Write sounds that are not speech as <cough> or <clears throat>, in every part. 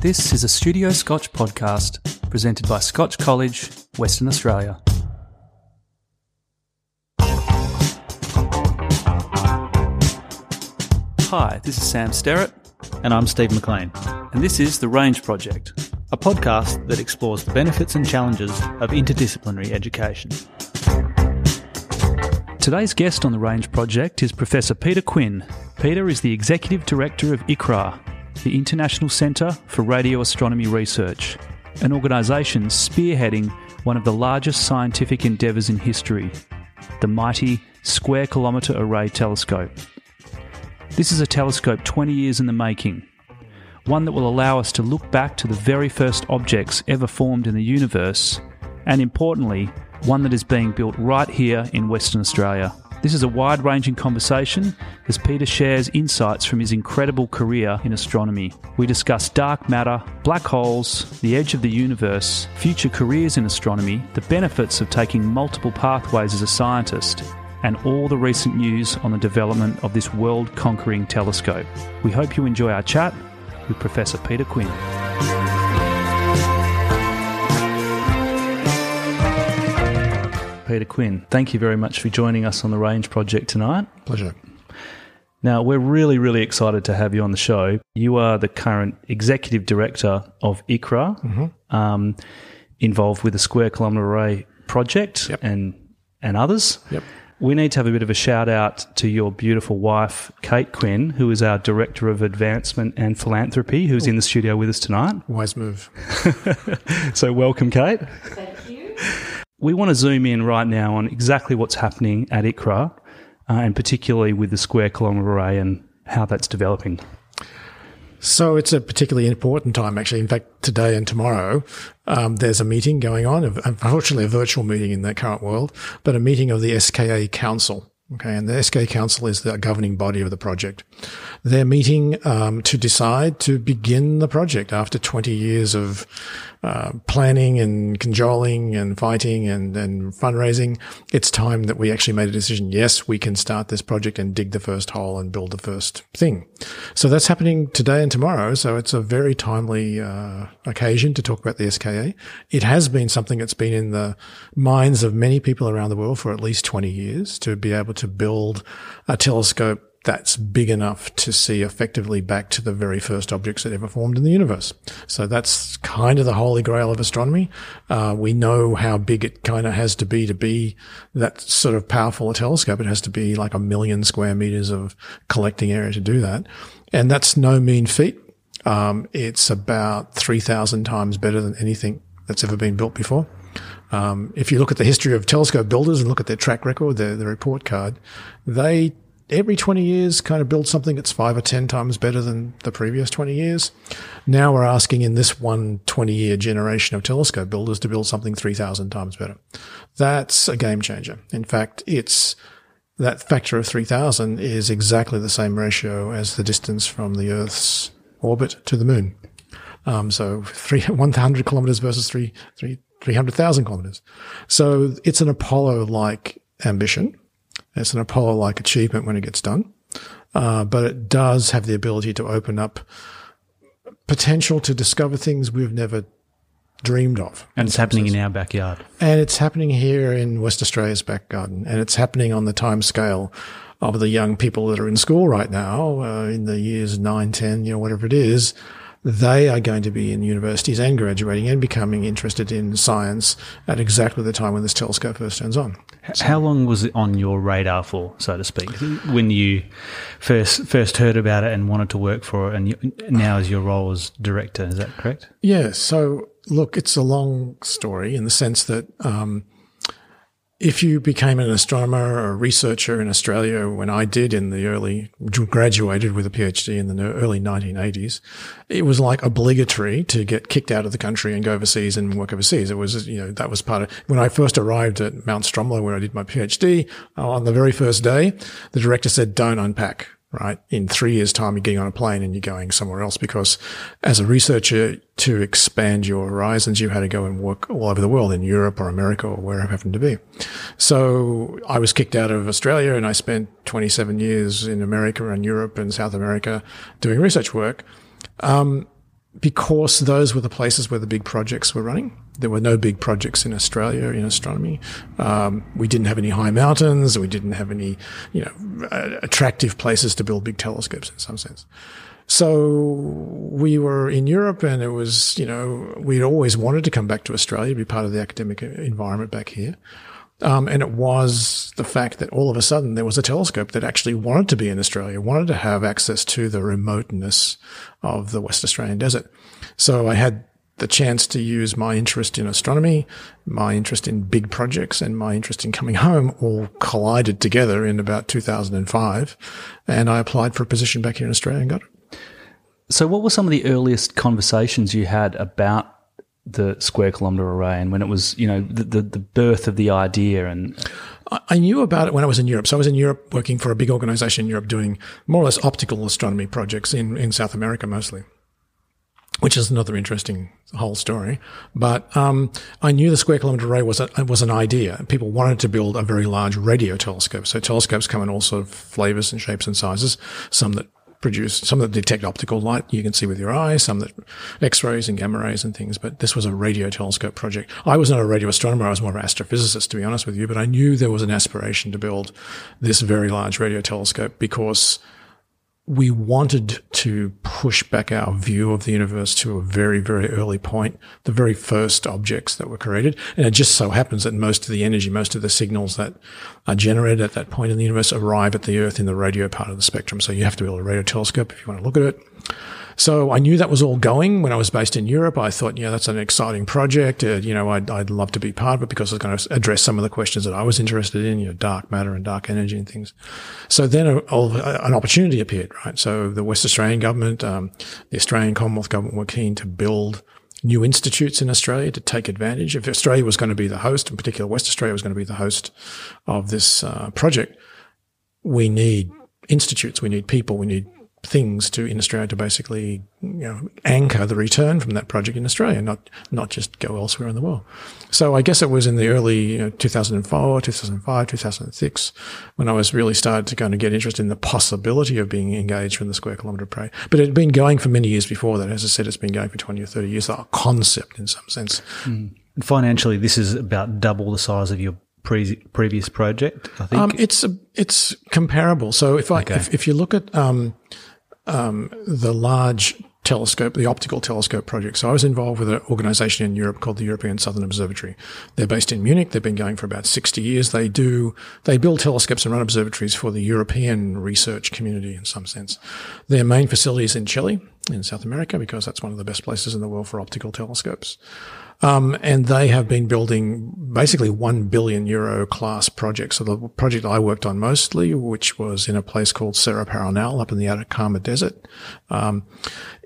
This is a Studio Scotch podcast presented by Scotch College, Western Australia. Hi, this is Sam Sterrett, And I'm Steve McLean, and this is The Range Project. a podcast that explores the benefits and challenges of interdisciplinary education. Today's guest on The Range Project is Professor Peter Quinn. Peter is the Executive Director of ICRAR, the International Centre for Radio Astronomy Research, an organisation spearheading one of the largest scientific endeavours in history, the mighty Square Kilometre Array Telescope. This is a telescope 20 years in the making, one that will allow us to look back to the very first objects ever formed in the universe, and importantly, one that is being built right here in Western Australia. This is a wide ranging conversation as Peter shares insights from his incredible career in astronomy. We discuss dark matter, black holes, the edge of the universe, future careers in astronomy, the benefits of taking multiple pathways as a scientist, and all the recent news on the development of this world conquering telescope. We hope you enjoy our chat with Professor Peter Quinn. Peter Quinn, thank you very much for joining us on the Range Project tonight. Pleasure. Now, we're really, really excited to have you on the show. You are the current executive director of ICRAR, um, involved with the Square Kilometre Array project Yep. and and others. Yep. We need to have a bit of a shout out to your beautiful wife, Kate Quinn, who is our director of advancement and philanthropy, who's in the studio with us tonight. Wise move. <laughs> So, welcome, Kate. Thank you. We want to zoom in right now on exactly what's happening at ICRAR, uh, and particularly with the Square Kilometre Array and how that's developing. So it's a particularly important time, actually. In fact, today and tomorrow, um, there's a meeting going on. Unfortunately, a virtual meeting in the current world, but a meeting of the SKA Council. Okay, and the SKA Council is the governing body of the project. They're meeting um, to decide to begin the project after 20 years of uh, planning and cajoling and fighting and, and fundraising. It's time that we actually made a decision. Yes, we can start this project and dig the first hole and build the first thing. So that's happening today and tomorrow. So it's a very timely uh, occasion to talk about the SKA. It has been something that's been in the minds of many people around the world for at least 20 years to be able to build a telescope that's big enough to see effectively back to the very first objects that ever formed in the universe. So that's kind of the holy grail of astronomy. Uh, we know how big it kind of has to be to be that sort of powerful a telescope. It has to be like a million square meters of collecting area to do that. And that's no mean feat. Um, it's about 3,000 times better than anything that's ever been built before. Um, if you look at the history of telescope builders and look at their track record, their, their report card, they every 20 years kind of build something that's five or 10 times better than the previous 20 years. Now we're asking in this one 20 year generation of telescope builders to build something 3,000 times better. That's a game changer. In fact, it's that factor of 3,000 is exactly the same ratio as the distance from the Earth's orbit to the moon. Um, so three, <laughs> 100 kilometers versus three, three, 300,000 kilometers. So it's an Apollo like ambition. It's an Apollo like achievement when it gets done. Uh, but it does have the ability to open up potential to discover things we've never dreamed of. And it's happening in our backyard. And it's happening here in West Australia's back garden. And it's happening on the time scale of the young people that are in school right now, uh, in the years 9, 10, you know, whatever it is. They are going to be in universities and graduating and becoming interested in science at exactly the time when this telescope first turns on. H- How long was it on your radar for, so to speak, when you first first heard about it and wanted to work for it, and you, now is your role as director? Is that correct? Yeah. So look, it's a long story in the sense that, um, if you became an astronomer or a researcher in Australia, when I did in the early, graduated with a PhD in the early 1980s, it was like obligatory to get kicked out of the country and go overseas and work overseas. It was, you know, that was part of, when I first arrived at Mount Stromlo, where I did my PhD, uh, on the very first day, the director said, don't unpack right? In three years time, you're getting on a plane and you're going somewhere else because as a researcher to expand your horizons, you had to go and work all over the world in Europe or America or wherever it happened to be. So I was kicked out of Australia and I spent 27 years in America and Europe and South America doing research work. Um, because those were the places where the big projects were running. There were no big projects in Australia in astronomy. Um, we didn't have any high mountains. We didn't have any, you know, attractive places to build big telescopes in some sense. So we were in Europe and it was, you know, we'd always wanted to come back to Australia, be part of the academic environment back here. Um, and it was the fact that all of a sudden there was a telescope that actually wanted to be in Australia, wanted to have access to the remoteness of the West Australian desert. So I had the chance to use my interest in astronomy, my interest in big projects, and my interest in coming home all collided together in about 2005. And I applied for a position back here in Australia and got it. So, what were some of the earliest conversations you had about the square kilometre array and when it was, you know, the, the, the birth of the idea and I knew about it when I was in Europe. So I was in Europe working for a big organization in Europe doing more or less optical astronomy projects in, in South America mostly, which is another interesting whole story. But um, I knew the square kilometre array was a, was an idea. People wanted to build a very large radio telescope. So telescopes come in all sort of flavors and shapes and sizes. Some that produce some that detect optical light you can see with your eyes, some that X-rays and gamma rays and things. But this was a radio telescope project. I was not a radio astronomer. I was more of an astrophysicist, to be honest with you. But I knew there was an aspiration to build this very large radio telescope because we wanted to push back our view of the universe to a very, very early point, the very first objects that were created. And it just so happens that most of the energy, most of the signals that are generated at that point in the universe arrive at the Earth in the radio part of the spectrum. So you have to build a radio telescope if you want to look at it. So I knew that was all going when I was based in Europe. I thought, yeah, that's an exciting project. Uh, you know, I'd, I'd love to be part of it because I was going to address some of the questions that I was interested in, you know, dark matter and dark energy and things. So then a, a, an opportunity appeared, right? So the West Australian government, um, the Australian Commonwealth government were keen to build new institutes in Australia to take advantage. If Australia was going to be the host, in particular West Australia was going to be the host of this uh, project, we need institutes, we need people, we need things to in Australia to basically you know anchor the return from that project in Australia, not not just go elsewhere in the world. So I guess it was in the early you know, 2004, 2005, 2006 when I was really started to kind of get interested in the possibility of being engaged from the square kilometre array. But it had been going for many years before that. As I said, it's been going for 20 or 30 years. A concept in some sense. Mm. Financially, this is about double the size of your pre- previous project. I think um, it's a, it's comparable. So if I okay. if, if you look at um, um, the large telescope, the optical telescope project. So I was involved with an organization in Europe called the European Southern Observatory. They're based in Munich. They've been going for about 60 years. They do, they build telescopes and run observatories for the European research community in some sense. Their main facility is in Chile in South America because that's one of the best places in the world for optical telescopes. Um, and they have been building basically one billion euro class projects. So the project I worked on mostly, which was in a place called Cerro Paranal up in the Atacama Desert. Um,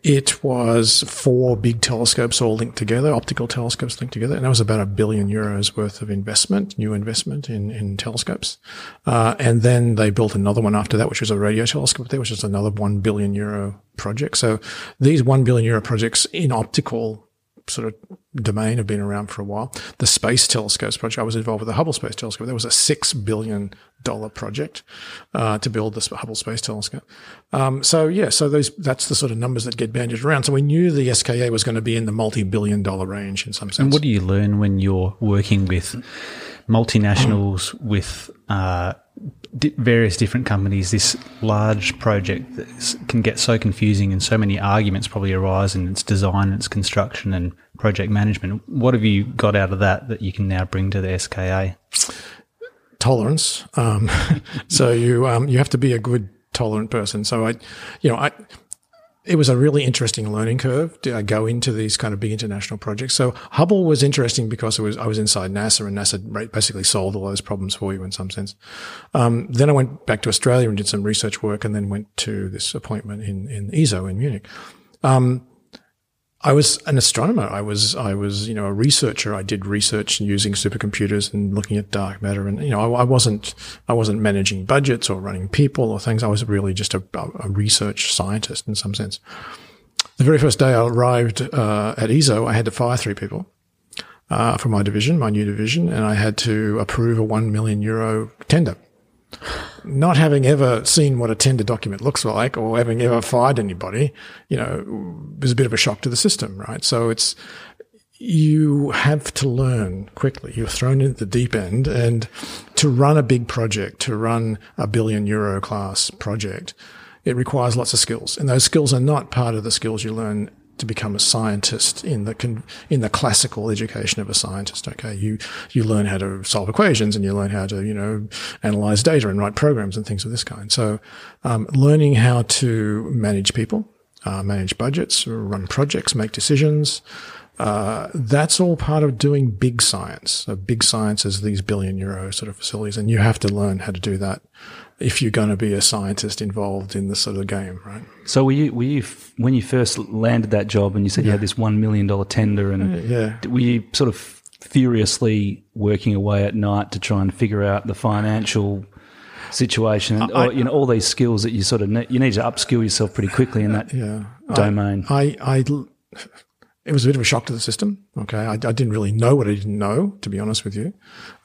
it was four big telescopes all linked together, optical telescopes linked together, and that was about a billion euros worth of investment, new investment in, in telescopes. Uh, and then they built another one after that, which was a radio telescope there, which is another one billion euro project. So these one billion euro projects in optical sort of domain have been around for a while. The Space Telescopes project, I was involved with the Hubble Space Telescope. That was a six billion dollar project uh, to build the Hubble Space Telescope. Um, so yeah, so those that's the sort of numbers that get bandaged around. So we knew the SKA was going to be in the multi-billion dollar range in some sense. And what do you learn when you're working with multinationals with uh, various different companies, this large project can get so confusing and so many arguments probably arise in its design, its construction, and project management. What have you got out of that that you can now bring to the SKA? Tolerance. Um, <laughs> so you um, you have to be a good tolerant person. So I, you know, I it was a really interesting learning curve to uh, go into these kind of big international projects. So Hubble was interesting because it was I was inside NASA and NASA basically solved all those problems for you in some sense. Um, then I went back to Australia and did some research work, and then went to this appointment in in ESO in Munich. Um, I was an astronomer. I was, I was, you know, a researcher. I did research using supercomputers and looking at dark matter. And, you know, I, I wasn't, I wasn't managing budgets or running people or things. I was really just a, a research scientist in some sense. The very first day I arrived uh, at ESO, I had to fire three people uh, from my division, my new division, and I had to approve a one million euro tender. Not having ever seen what a tender document looks like or having ever fired anybody, you know, was a bit of a shock to the system, right? So it's, you have to learn quickly. You're thrown into the deep end and to run a big project, to run a billion euro class project, it requires lots of skills. And those skills are not part of the skills you learn to become a scientist in the in the classical education of a scientist. Okay, you you learn how to solve equations and you learn how to you know analyze data and write programs and things of this kind. So, um, learning how to manage people, uh, manage budgets, run projects, make decisions. Uh, that's all part of doing big science. So big science is these billion euro sort of facilities, and you have to learn how to do that if you're going to be a scientist involved in the sort of game, right? So were you were you when you first landed that job and you said yeah. you had this one million dollar tender and uh, yeah, were you sort of furiously working away at night to try and figure out the financial situation and I, or, you know all these skills that you sort of ne- you need to upskill yourself pretty quickly in that yeah, domain. I, I, I it was a bit of a shock to the system. Okay. I, I, didn't really know what I didn't know, to be honest with you.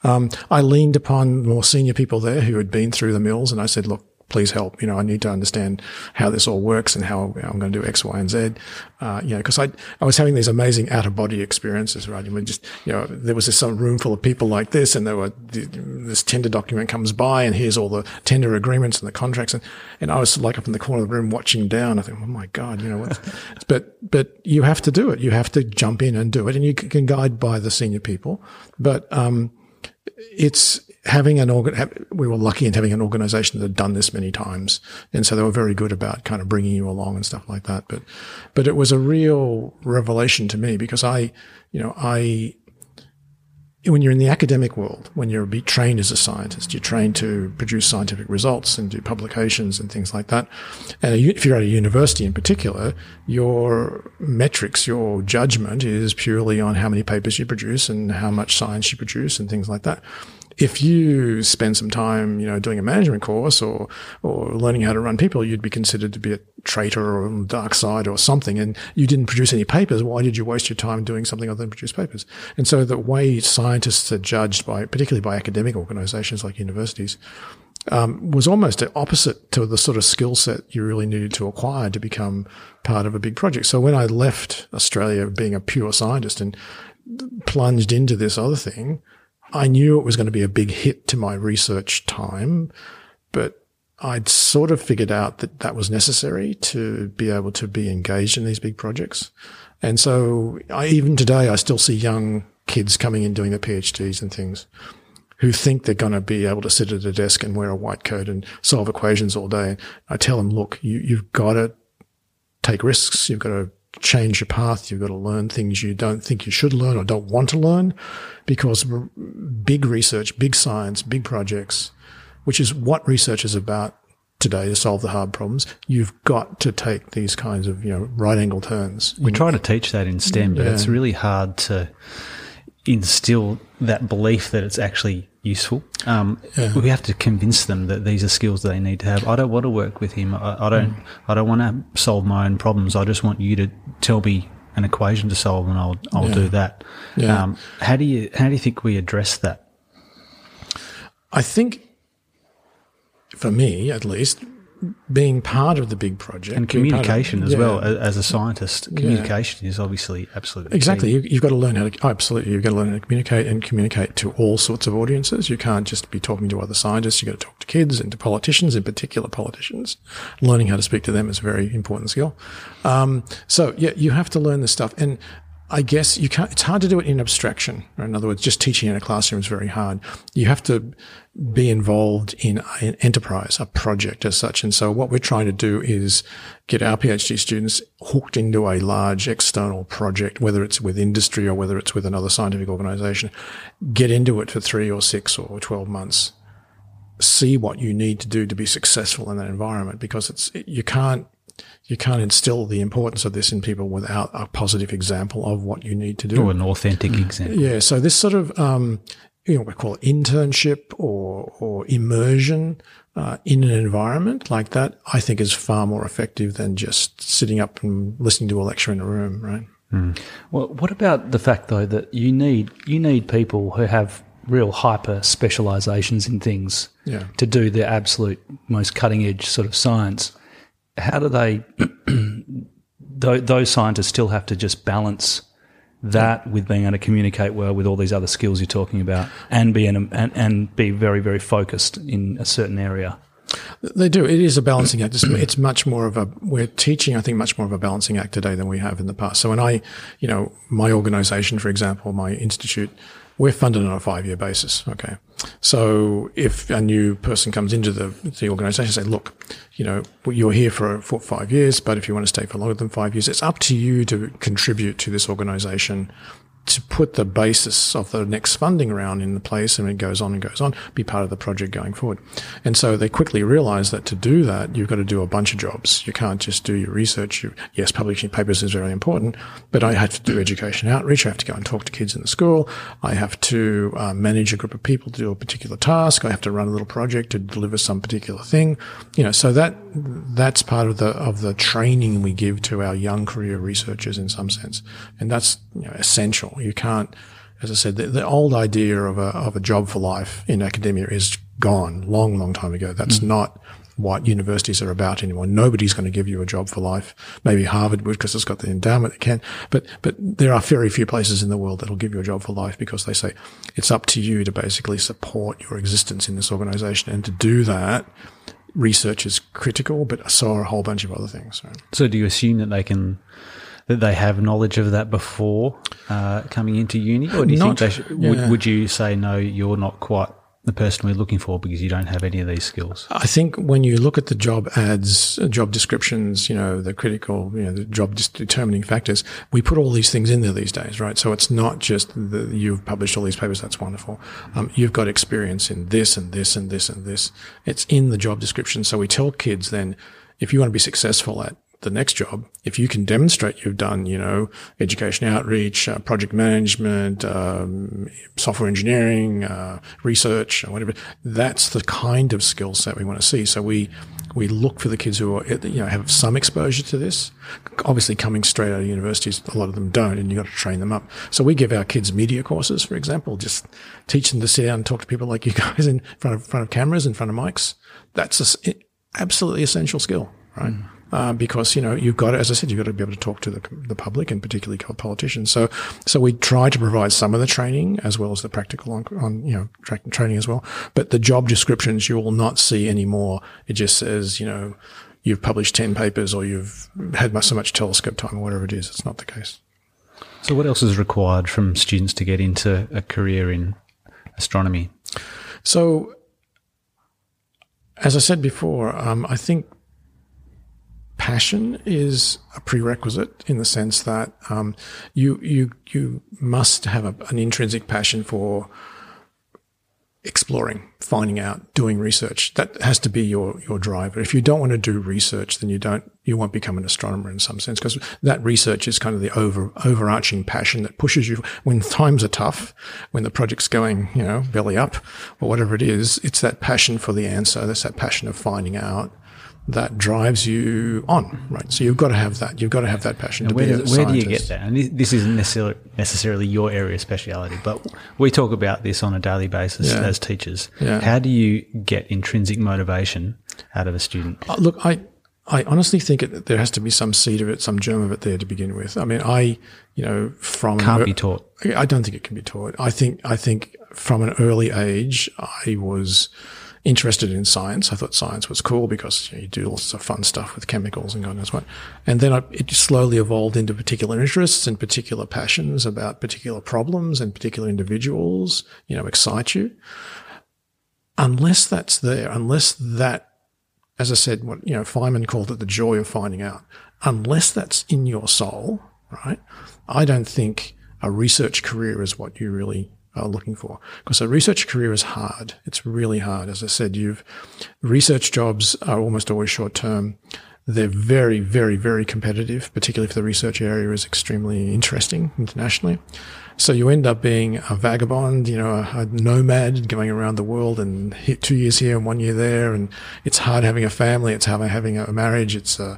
Um, I leaned upon more senior people there who had been through the mills and I said, look, please help. You know, I need to understand how this all works and how I'm going to do X, Y, and Z. Uh, you know, because I, I was having these amazing out of body experiences, right? I mean, just, you know, there was this some room full of people like this and there were, this tender document comes by and here's all the tender agreements and the contracts. And, and I was like up in the corner of the room watching down. I think, oh my God, you know <laughs> but, but you have to do it. You have to jump in and do it and you can guide by the senior people. But, um, it's, having an organ, we were lucky in having an organization that had done this many times. And so they were very good about kind of bringing you along and stuff like that. But, but it was a real revelation to me because I, you know, I, when you're in the academic world, when you're trained as a scientist, you're trained to produce scientific results and do publications and things like that. And if you're at a university in particular, your metrics, your judgment is purely on how many papers you produce and how much science you produce and things like that if you spend some time, you know, doing a management course or, or learning how to run people, you'd be considered to be a traitor or on the dark side or something. And you didn't produce any papers. Why did you waste your time doing something other than produce papers? And so the way scientists are judged by, particularly by academic organizations like universities, um, was almost opposite to the sort of skill set you really needed to acquire to become part of a big project. So when I left Australia being a pure scientist and plunged into this other thing, I knew it was going to be a big hit to my research time, but I'd sort of figured out that that was necessary to be able to be engaged in these big projects. And so I, even today, I still see young kids coming in doing their PhDs and things who think they're going to be able to sit at a desk and wear a white coat and solve equations all day. I tell them, look, you, you've got to take risks. You've got to change your path. You've got to learn things you don't think you should learn or don't want to learn because big research, big science, big projects, which is what research is about today to solve the hard problems, you've got to take these kinds of, you know, right angle turns. We try to teach that in STEM, but yeah. it's really hard to instill that belief that it's actually useful. Um, yeah. We have to convince them that these are skills they need to have. I don't want to work with him. I, I don't. Mm. I don't want to solve my own problems. I just want you to tell me an equation to solve, and I'll I'll yeah. do that. Yeah. Um, how do you how do you think we address that? I think, for me at least, being part of the big project and communication as yeah. well as a scientist communication yeah. is obviously absolutely exactly. you, have got to learn how to absolutely you've got to learn how to communicate and communicate to all sorts of audiences. You can't just be talking to other scientists. You've got to talk to kids and to politicians in particular politicians. Learning how to speak to them is a very important skill. Um, so yeah you have to learn this stuff. And I guess you can't, it's hard to do it in abstraction. In other words, just teaching in a classroom is very hard. You have to be involved in an enterprise, a project as such. And so what we're trying to do is get our PhD students hooked into a large external project, whether it's with industry or whether it's with another scientific organization, get into it for three or six or 12 months. See what you need to do to be successful in that environment because it's, you can't you can't instill the importance of this in people without a positive example of what you need to do. Or an authentic mm. example. Yeah. So this sort of, um, you know, we call it internship or, or immersion uh, in an environment like that, I think is far more effective than just sitting up and listening to a lecture in a room, right? Mm. Well, what about the fact though that you need you need people who have real hyper specializations in things Yeah. to do the absolute most cutting edge sort of science. How do they, <clears throat> those scientists still have to just balance that with being able to communicate well with all these other skills you're talking about and be, and, and be very, very focused in a certain area? They do. It is a balancing act. It's much more of a, we're teaching, I think, much more of a balancing act today than we have in the past. So when I, you know, my organization, for example, my institute, we're funded on a five year basis. Okay. So if a new person comes into the, the organization, say, look, you know, you're here for, for five years, but if you want to stay for longer than five years, it's up to you to contribute to this organization to put the basis of the next funding round in the place and it goes on and goes on, be part of the project going forward. And so they quickly realize that to do that, you've got to do a bunch of jobs. You can't just do your research. You, yes, publishing papers is very important, but I have to do education outreach. I have to go and talk to kids in the school. I have to uh, manage a group of people to do a particular task. I have to run a little project to deliver some particular thing. You know, so that, that's part of the, of the training we give to our young career researchers in some sense. And that's you know, essential. You can't, as I said, the, the, old idea of a, of a job for life in academia is gone long, long time ago. That's mm. not what universities are about anymore. Nobody's going to give you a job for life. Maybe Harvard would because it's got the endowment that can, but, but there are very few places in the world that'll give you a job for life because they say it's up to you to basically support your existence in this organization. And to do that, research is critical, but so are a whole bunch of other things. Right? So do you assume that they can that they have knowledge of that before uh, coming into uni, or do you not, think they should, yeah. would, would you say no? You're not quite the person we're looking for because you don't have any of these skills. I think when you look at the job ads, job descriptions, you know, the critical, you know, the job determining factors, we put all these things in there these days, right? So it's not just the, you've published all these papers. That's wonderful. Um, you've got experience in this and this and this and this. It's in the job description. So we tell kids then, if you want to be successful at the next job, if you can demonstrate you've done, you know, education outreach, uh, project management, um, software engineering, uh, research, whatever, that's the kind of skill set we want to see. So we, we look for the kids who are, you know, have some exposure to this. Obviously, coming straight out of universities, a lot of them don't, and you've got to train them up. So we give our kids media courses, for example, just teach them to sit down and talk to people like you <laughs> guys in front of, front of cameras, in front of mics. That's a, absolutely essential skill, right? Mm uh, because you know you've got to, as I said, you've got to be able to talk to the, the public and particularly politicians. So, so we try to provide some of the training as well as the practical on, on you know tra- training as well. But the job descriptions you will not see anymore. It just says you know you've published ten papers or you've had so much telescope time or whatever it is. It's not the case. So, what else is required from students to get into a career in astronomy? So, as I said before, um, I think passion is a prerequisite in the sense that um, you you you must have a, an intrinsic passion for exploring, finding out, doing research. That has to be your your driver. If you don't want to do research, then you don't you won't become an astronomer in some sense because that research is kind of the over overarching passion that pushes you when times are tough, when the project's going you know belly up or whatever it is. It's that passion for the answer. That's that passion of finding out that drives you on, right? So you've got to have that. You've got to have that passion. to where, does, where do you get that? And this isn't necessarily necessarily your area of speciality, but we talk about this on a daily basis yeah. as teachers. Yeah. How do you get intrinsic motivation out of a student? Uh, look, I I honestly think it, there has to be some seed of it, some germ of it there to begin with. I mean, I you know from can't be taught. I don't think it can be taught. I think I think from an early age, I was interested in science. I thought science was cool because you, know, you do lots of fun stuff with chemicals and God knows what. And then I, it slowly evolved into particular interests and particular passions about particular problems and particular individuals, you know, excite you. Unless that's there, unless that, as I said, what, you know, Feynman called it the joy of finding out. Unless that's in your soul, right? I don't think a research career is what you really are looking for. Because a research career is hard. It's really hard. As I said, you've research jobs are almost always short term. They're very, very, very competitive, particularly if the research area is extremely interesting internationally. So you end up being a vagabond, you know, a, a nomad going around the world and hit two years here and one year there. And it's hard having a family. It's hard having a marriage. It's, uh,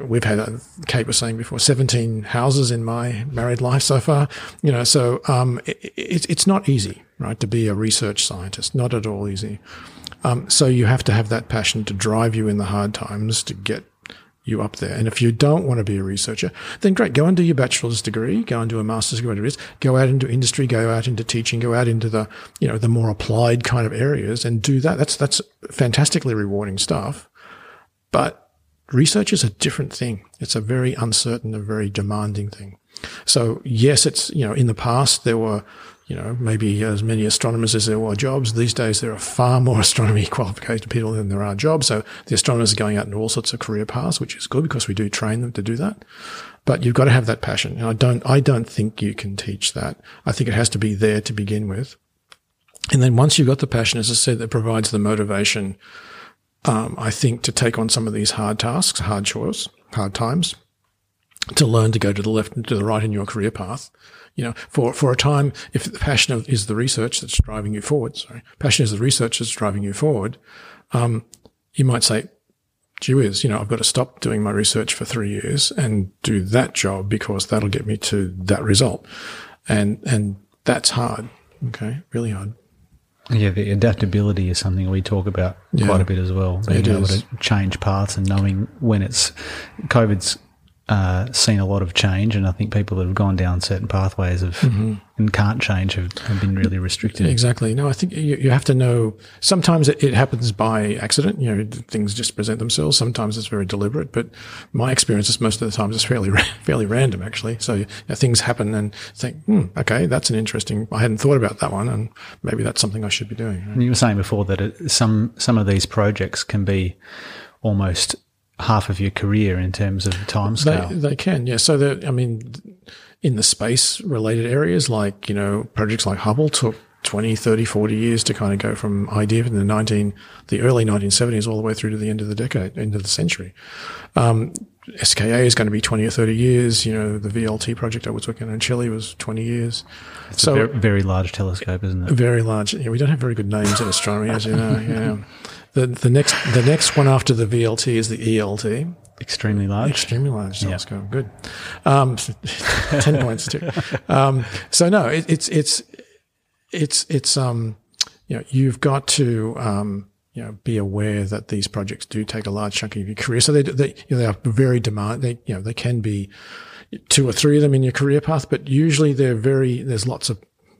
we've had, uh, Kate was saying before, 17 houses in my married life so far, you know, so, um, it, it, it's not easy, right? To be a research scientist, not at all easy. Um, so you have to have that passion to drive you in the hard times to get you up there. And if you don't want to be a researcher, then great, go and do your bachelor's degree, go and do a master's degree, whatever it is, go out into industry, go out into teaching, go out into the, you know, the more applied kind of areas and do that. That's, that's fantastically rewarding stuff. But research is a different thing. It's a very uncertain, a very demanding thing. So yes, it's, you know, in the past there were, you know, maybe as many astronomers as there were jobs. These days, there are far more <laughs> astronomy qualification people than there are jobs. So the astronomers are going out into all sorts of career paths, which is good because we do train them to do that. But you've got to have that passion. And I don't, I don't think you can teach that. I think it has to be there to begin with. And then once you've got the passion, as I said, that provides the motivation, um, I think to take on some of these hard tasks, hard chores, hard times, to learn to go to the left and to the right in your career path you know, for, for a time, if the passion is the research that's driving you forward, sorry, passion is the research that's driving you forward, um, you might say, gee whiz, you know, I've got to stop doing my research for three years and do that job because that'll get me to that result. And, and that's hard. Okay. Really hard. Yeah, the adaptability is something we talk about yeah. quite a bit as well. Being able to change paths and knowing when it's COVID's uh, seen a lot of change, and I think people that have gone down certain pathways of mm-hmm. and can't change have, have, been really restricted. Exactly. No, I think you, you have to know. Sometimes it, it, happens by accident. You know, things just present themselves. Sometimes it's very deliberate. But my experience is most of the time it's fairly <laughs> fairly random, actually. So you know, things happen, and think, hmm, okay, that's an interesting. I hadn't thought about that one, and maybe that's something I should be doing. Right? You were saying before that it, some some of these projects can be almost half of your career in terms of time scale. They, they can, yeah. So, I mean, in the space related areas, like, you know, projects like Hubble took 20, 30, 40 years to kind of go from idea in the 19, the early 1970s all the way through to the end of the decade, end of the century. Um, SKA is going to be 20 or 30 years. You know, the VLT project I was working on in Chile was 20 years. It's so, a very, very, large telescope, isn't it? Very large. Yeah, we don't have very good names in astronomy, as you know. Yeah. The, the next the next one after the VLT is the ELT. Extremely large. Extremely large telescope. Yep. Good. Um, <laughs> Ten points too. Um, so no, it, it's it's it's it's um you know you've got to um you know be aware that these projects do take a large chunk of your career. So they they you know, they are very demand. They you know they can be two or three of them in your career path, but usually they're very there's lots of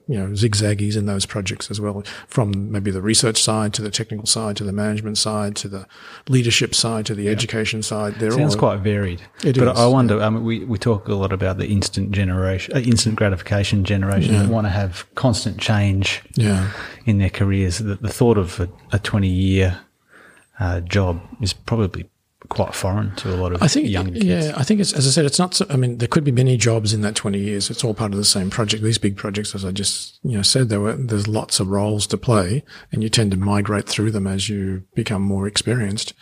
you know, zigzaggies in those projects as well, from maybe the research side to the technical side to the management side to the leadership side to the yeah. education side. They're Sounds all, quite varied. It but is, I wonder, yeah. I mean, we, we talk a lot about the instant generation, uh, instant gratification generation yeah. that want to have constant change yeah. in their careers. The, the thought of a, a 20 year uh, job is probably quite foreign to a lot of I think, young kids. Yeah, I think it's as I said, it's not. So, I mean, there could be many jobs in that twenty years. It's all part of the same project. These big projects, as I just you know said, there were there's lots of roles to play, and you tend to migrate through them as you become more experienced.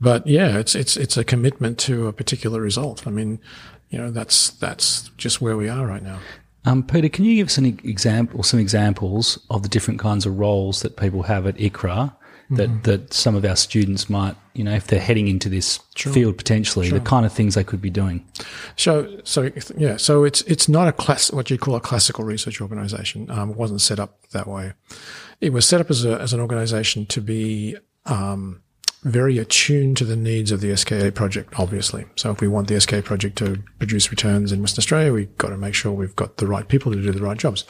But yeah, it's it's it's a commitment to a particular result. I mean, you know, that's that's just where we are right now. Um, Peter, can you give us an example, some examples of the different kinds of roles that people have at ICRAR that, mm-hmm. that some of our students might, you know, if they're heading into this sure. field potentially, sure. the kind of things they could be doing. So, so yeah, so it's it's not a class what you call a classical research organisation. Um, it wasn't set up that way. It was set up as a as an organisation to be um, very attuned to the needs of the SKA project, obviously. So if we want the SKA project to produce returns in Western Australia, we've got to make sure we've got the right people to do the right jobs.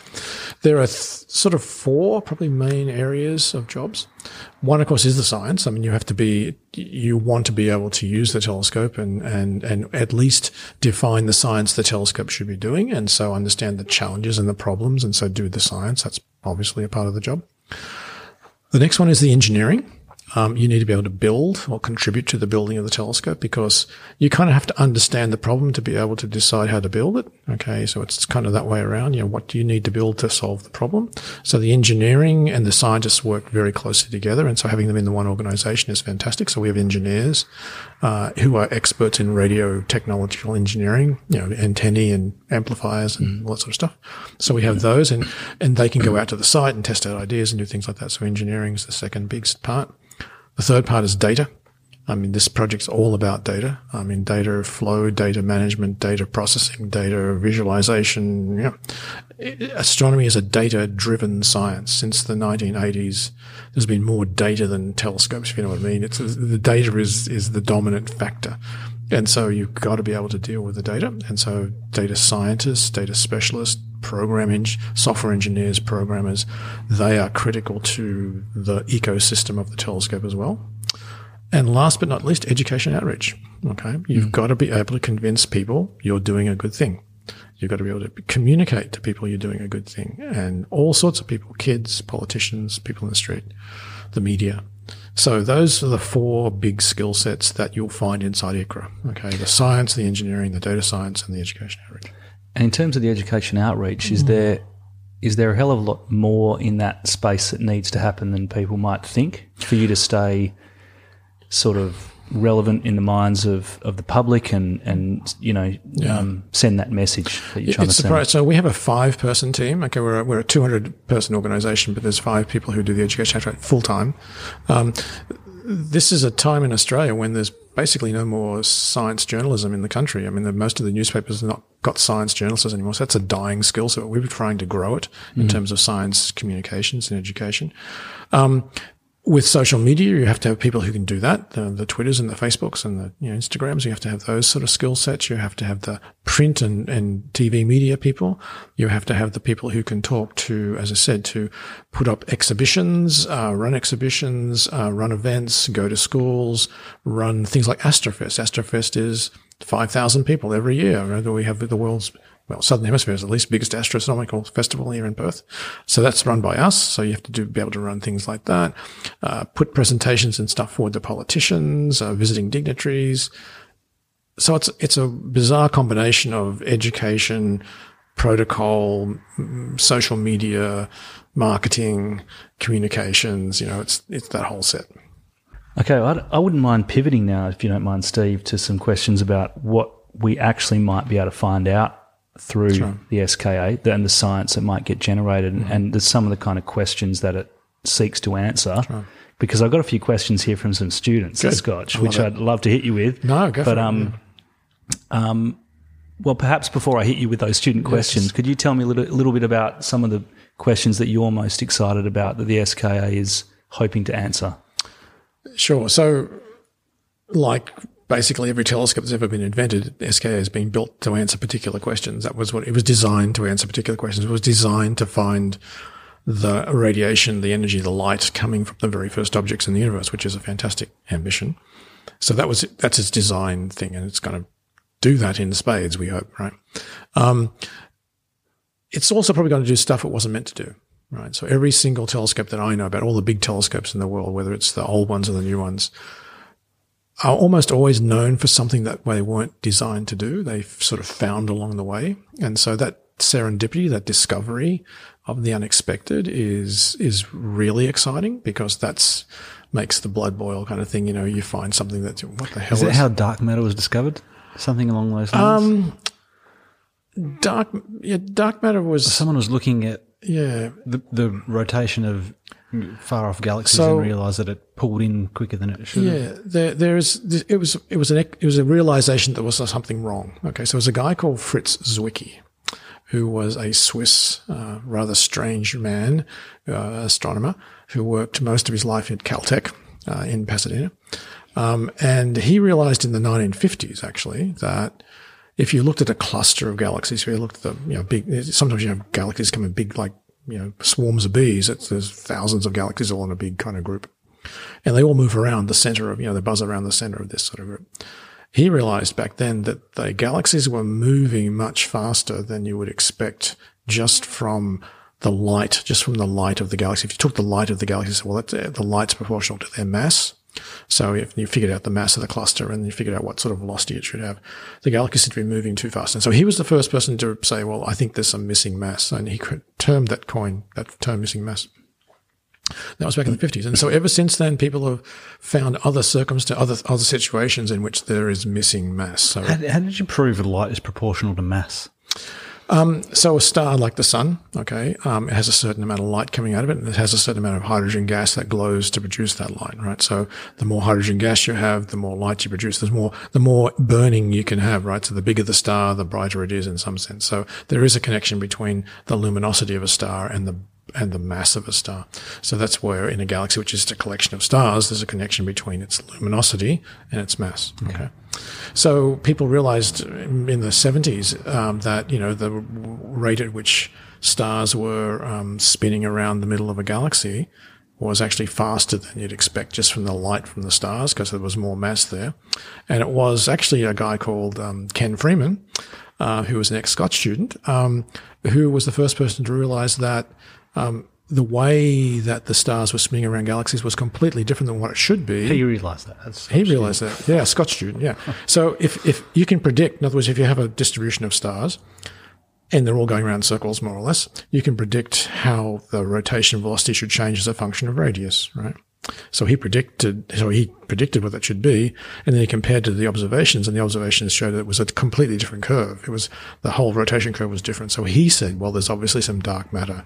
There are th- sort of four probably main areas of jobs. One, of course, is the science. I mean, you have to be, you want to be able to use the telescope and, and, and at least define the science the telescope should be doing. And so understand the challenges and the problems. And so do the science. That's obviously a part of the job. The next one is the engineering. Um, you need to be able to build or contribute to the building of the telescope because you kind of have to understand the problem to be able to decide how to build it. Okay. So it's kind of that way around. You know, what do you need to build to solve the problem? So the engineering and the scientists work very closely together. And so having them in the one organization is fantastic. So we have engineers, uh, who are experts in radio technological engineering, you know, antennae and amplifiers and all that sort of stuff. So we have those and, and they can go out to the site and test out ideas and do things like that. So engineering is the second big part. The third part is data. I mean, this project's all about data. I mean, data flow, data management, data processing, data visualization. Astronomy is a data driven science. Since the 1980s, there's been more data than telescopes, if you know what I mean. It's the data is, is the dominant factor. And so you've got to be able to deal with the data. And so data scientists, data specialists, program software engineers, programmers, they are critical to the ecosystem of the telescope as well. And last but not least, education outreach. Okay. You've mm. got to be able to convince people you're doing a good thing. You've got to be able to communicate to people you're doing a good thing and all sorts of people, kids, politicians, people in the street, the media. So those are the four big skill sets that you'll find inside ICRAR. Okay. The science, the engineering, the data science, and the education outreach. And in terms of the education outreach, mm. is there is there a hell of a lot more in that space that needs to happen than people might think for you to stay sort of relevant in the minds of, of the public and, and you know yeah. um, send that message that you're trying it's to send. So we have a five person team. Okay, we're a, we're a 200 person organization, but there's five people who do the education outreach full time. Um, this is a time in Australia when there's basically no more science journalism in the country. I mean, the, most of the newspapers have not got science journalists anymore. So that's a dying skill. So we were trying to grow it in mm-hmm. terms of science communications and education. Um, with social media, you have to have people who can do that. The, the Twitters and the Facebooks and the you know, Instagrams, you have to have those sort of skill sets. You have to have the print and, and TV media people. You have to have the people who can talk to, as I said, to put up exhibitions, uh, run exhibitions, uh, run events, go to schools, run things like Astrofest. Astrofest is 5,000 people every year. We have the world's well, Southern Hemisphere is the least biggest astronomical festival here in Perth. So that's run by us. So you have to do, be able to run things like that, uh, put presentations and stuff forward to politicians, uh, visiting dignitaries. So it's, it's a bizarre combination of education, protocol, social media, marketing, communications. You know, it's, it's that whole set. Okay. I, I wouldn't mind pivoting now, if you don't mind, Steve, to some questions about what we actually might be able to find out through right. the SKA and the science that might get generated, mm-hmm. and there's some of the kind of questions that it seeks to answer. Right. Because I've got a few questions here from some students Good. at Scotch, which it. I'd love to hit you with. No, go but, for um, it. Yeah. Um, well, perhaps before I hit you with those student yes. questions, could you tell me a little, a little bit about some of the questions that you're most excited about that the SKA is hoping to answer? Sure. So, like basically every telescope that's ever been invented, SKA has been built to answer particular questions. That was what it was designed to answer particular questions. It was designed to find the radiation, the energy, the light coming from the very first objects in the universe, which is a fantastic ambition. So that was, that's its design thing. And it's going to do that in spades, we hope, right? Um, it's also probably going to do stuff it wasn't meant to do. Right. So every single telescope that I know about, all the big telescopes in the world, whether it's the old ones or the new ones, are almost always known for something that they weren't designed to do. They've sort of found along the way. And so that serendipity, that discovery of the unexpected is, is really exciting because that's makes the blood boil kind of thing. You know, you find something that, what the hell is, is it how dark matter was discovered? Something along those lines? Um, dark, yeah, dark matter was. Someone was looking at yeah the the rotation of far off galaxies so, and realize that it pulled in quicker than it should. Yeah, there, there is. It was it was an it was a realization that was something wrong. Okay, so it was a guy called Fritz Zwicky, who was a Swiss, uh, rather strange man, uh, astronomer, who worked most of his life at Caltech uh, in Pasadena, um, and he realized in the 1950s actually that if you looked at a cluster of galaxies, if you looked at the you know big, sometimes you have galaxies come in big like you know, swarms of bees. It's, there's thousands of galaxies all in a big kind of group. And they all move around the center of, you know, they buzz around the center of this sort of group. He realized back then that the galaxies were moving much faster than you would expect just from the light, just from the light of the galaxy. If you took the light of the galaxy, well, that's, uh, the light's proportional to their mass. So if you figured out the mass of the cluster and you figured out what sort of velocity it should have, the galaxy seemed to be moving too fast. And so he was the first person to say, well, I think there's some missing mass. And he termed that coin, that term missing mass. That was back in the 50s. And so ever since then, people have found other circumstances, other, other situations in which there is missing mass. So how, how did you prove that light is proportional to mass? Um, so a star like the sun, okay, um, it has a certain amount of light coming out of it, and it has a certain amount of hydrogen gas that glows to produce that light, right? So the more hydrogen gas you have, the more light you produce. There's more, the more burning you can have, right? So the bigger the star, the brighter it is in some sense. So there is a connection between the luminosity of a star and the and the mass of a star. So that's where in a galaxy, which is just a collection of stars, there's a connection between its luminosity and its mass. Okay. So people realized in the 70s um, that, you know, the rate at which stars were um, spinning around the middle of a galaxy was actually faster than you'd expect just from the light from the stars because there was more mass there. And it was actually a guy called um, Ken Freeman, uh, who was an ex-Scotch student, um, who was the first person to realize that um, the way that the stars were spinning around galaxies was completely different than what it should be. He realized that. He realized that. Yeah, Scotch student. Yeah. <laughs> so if, if you can predict, in other words, if you have a distribution of stars and they're all going around circles more or less, you can predict how the rotation velocity should change as a function of radius, right? So he predicted, so he predicted what that should be, and then he compared to the observations, and the observations showed that it was a completely different curve. It was the whole rotation curve was different. So he said, well, there's obviously some dark matter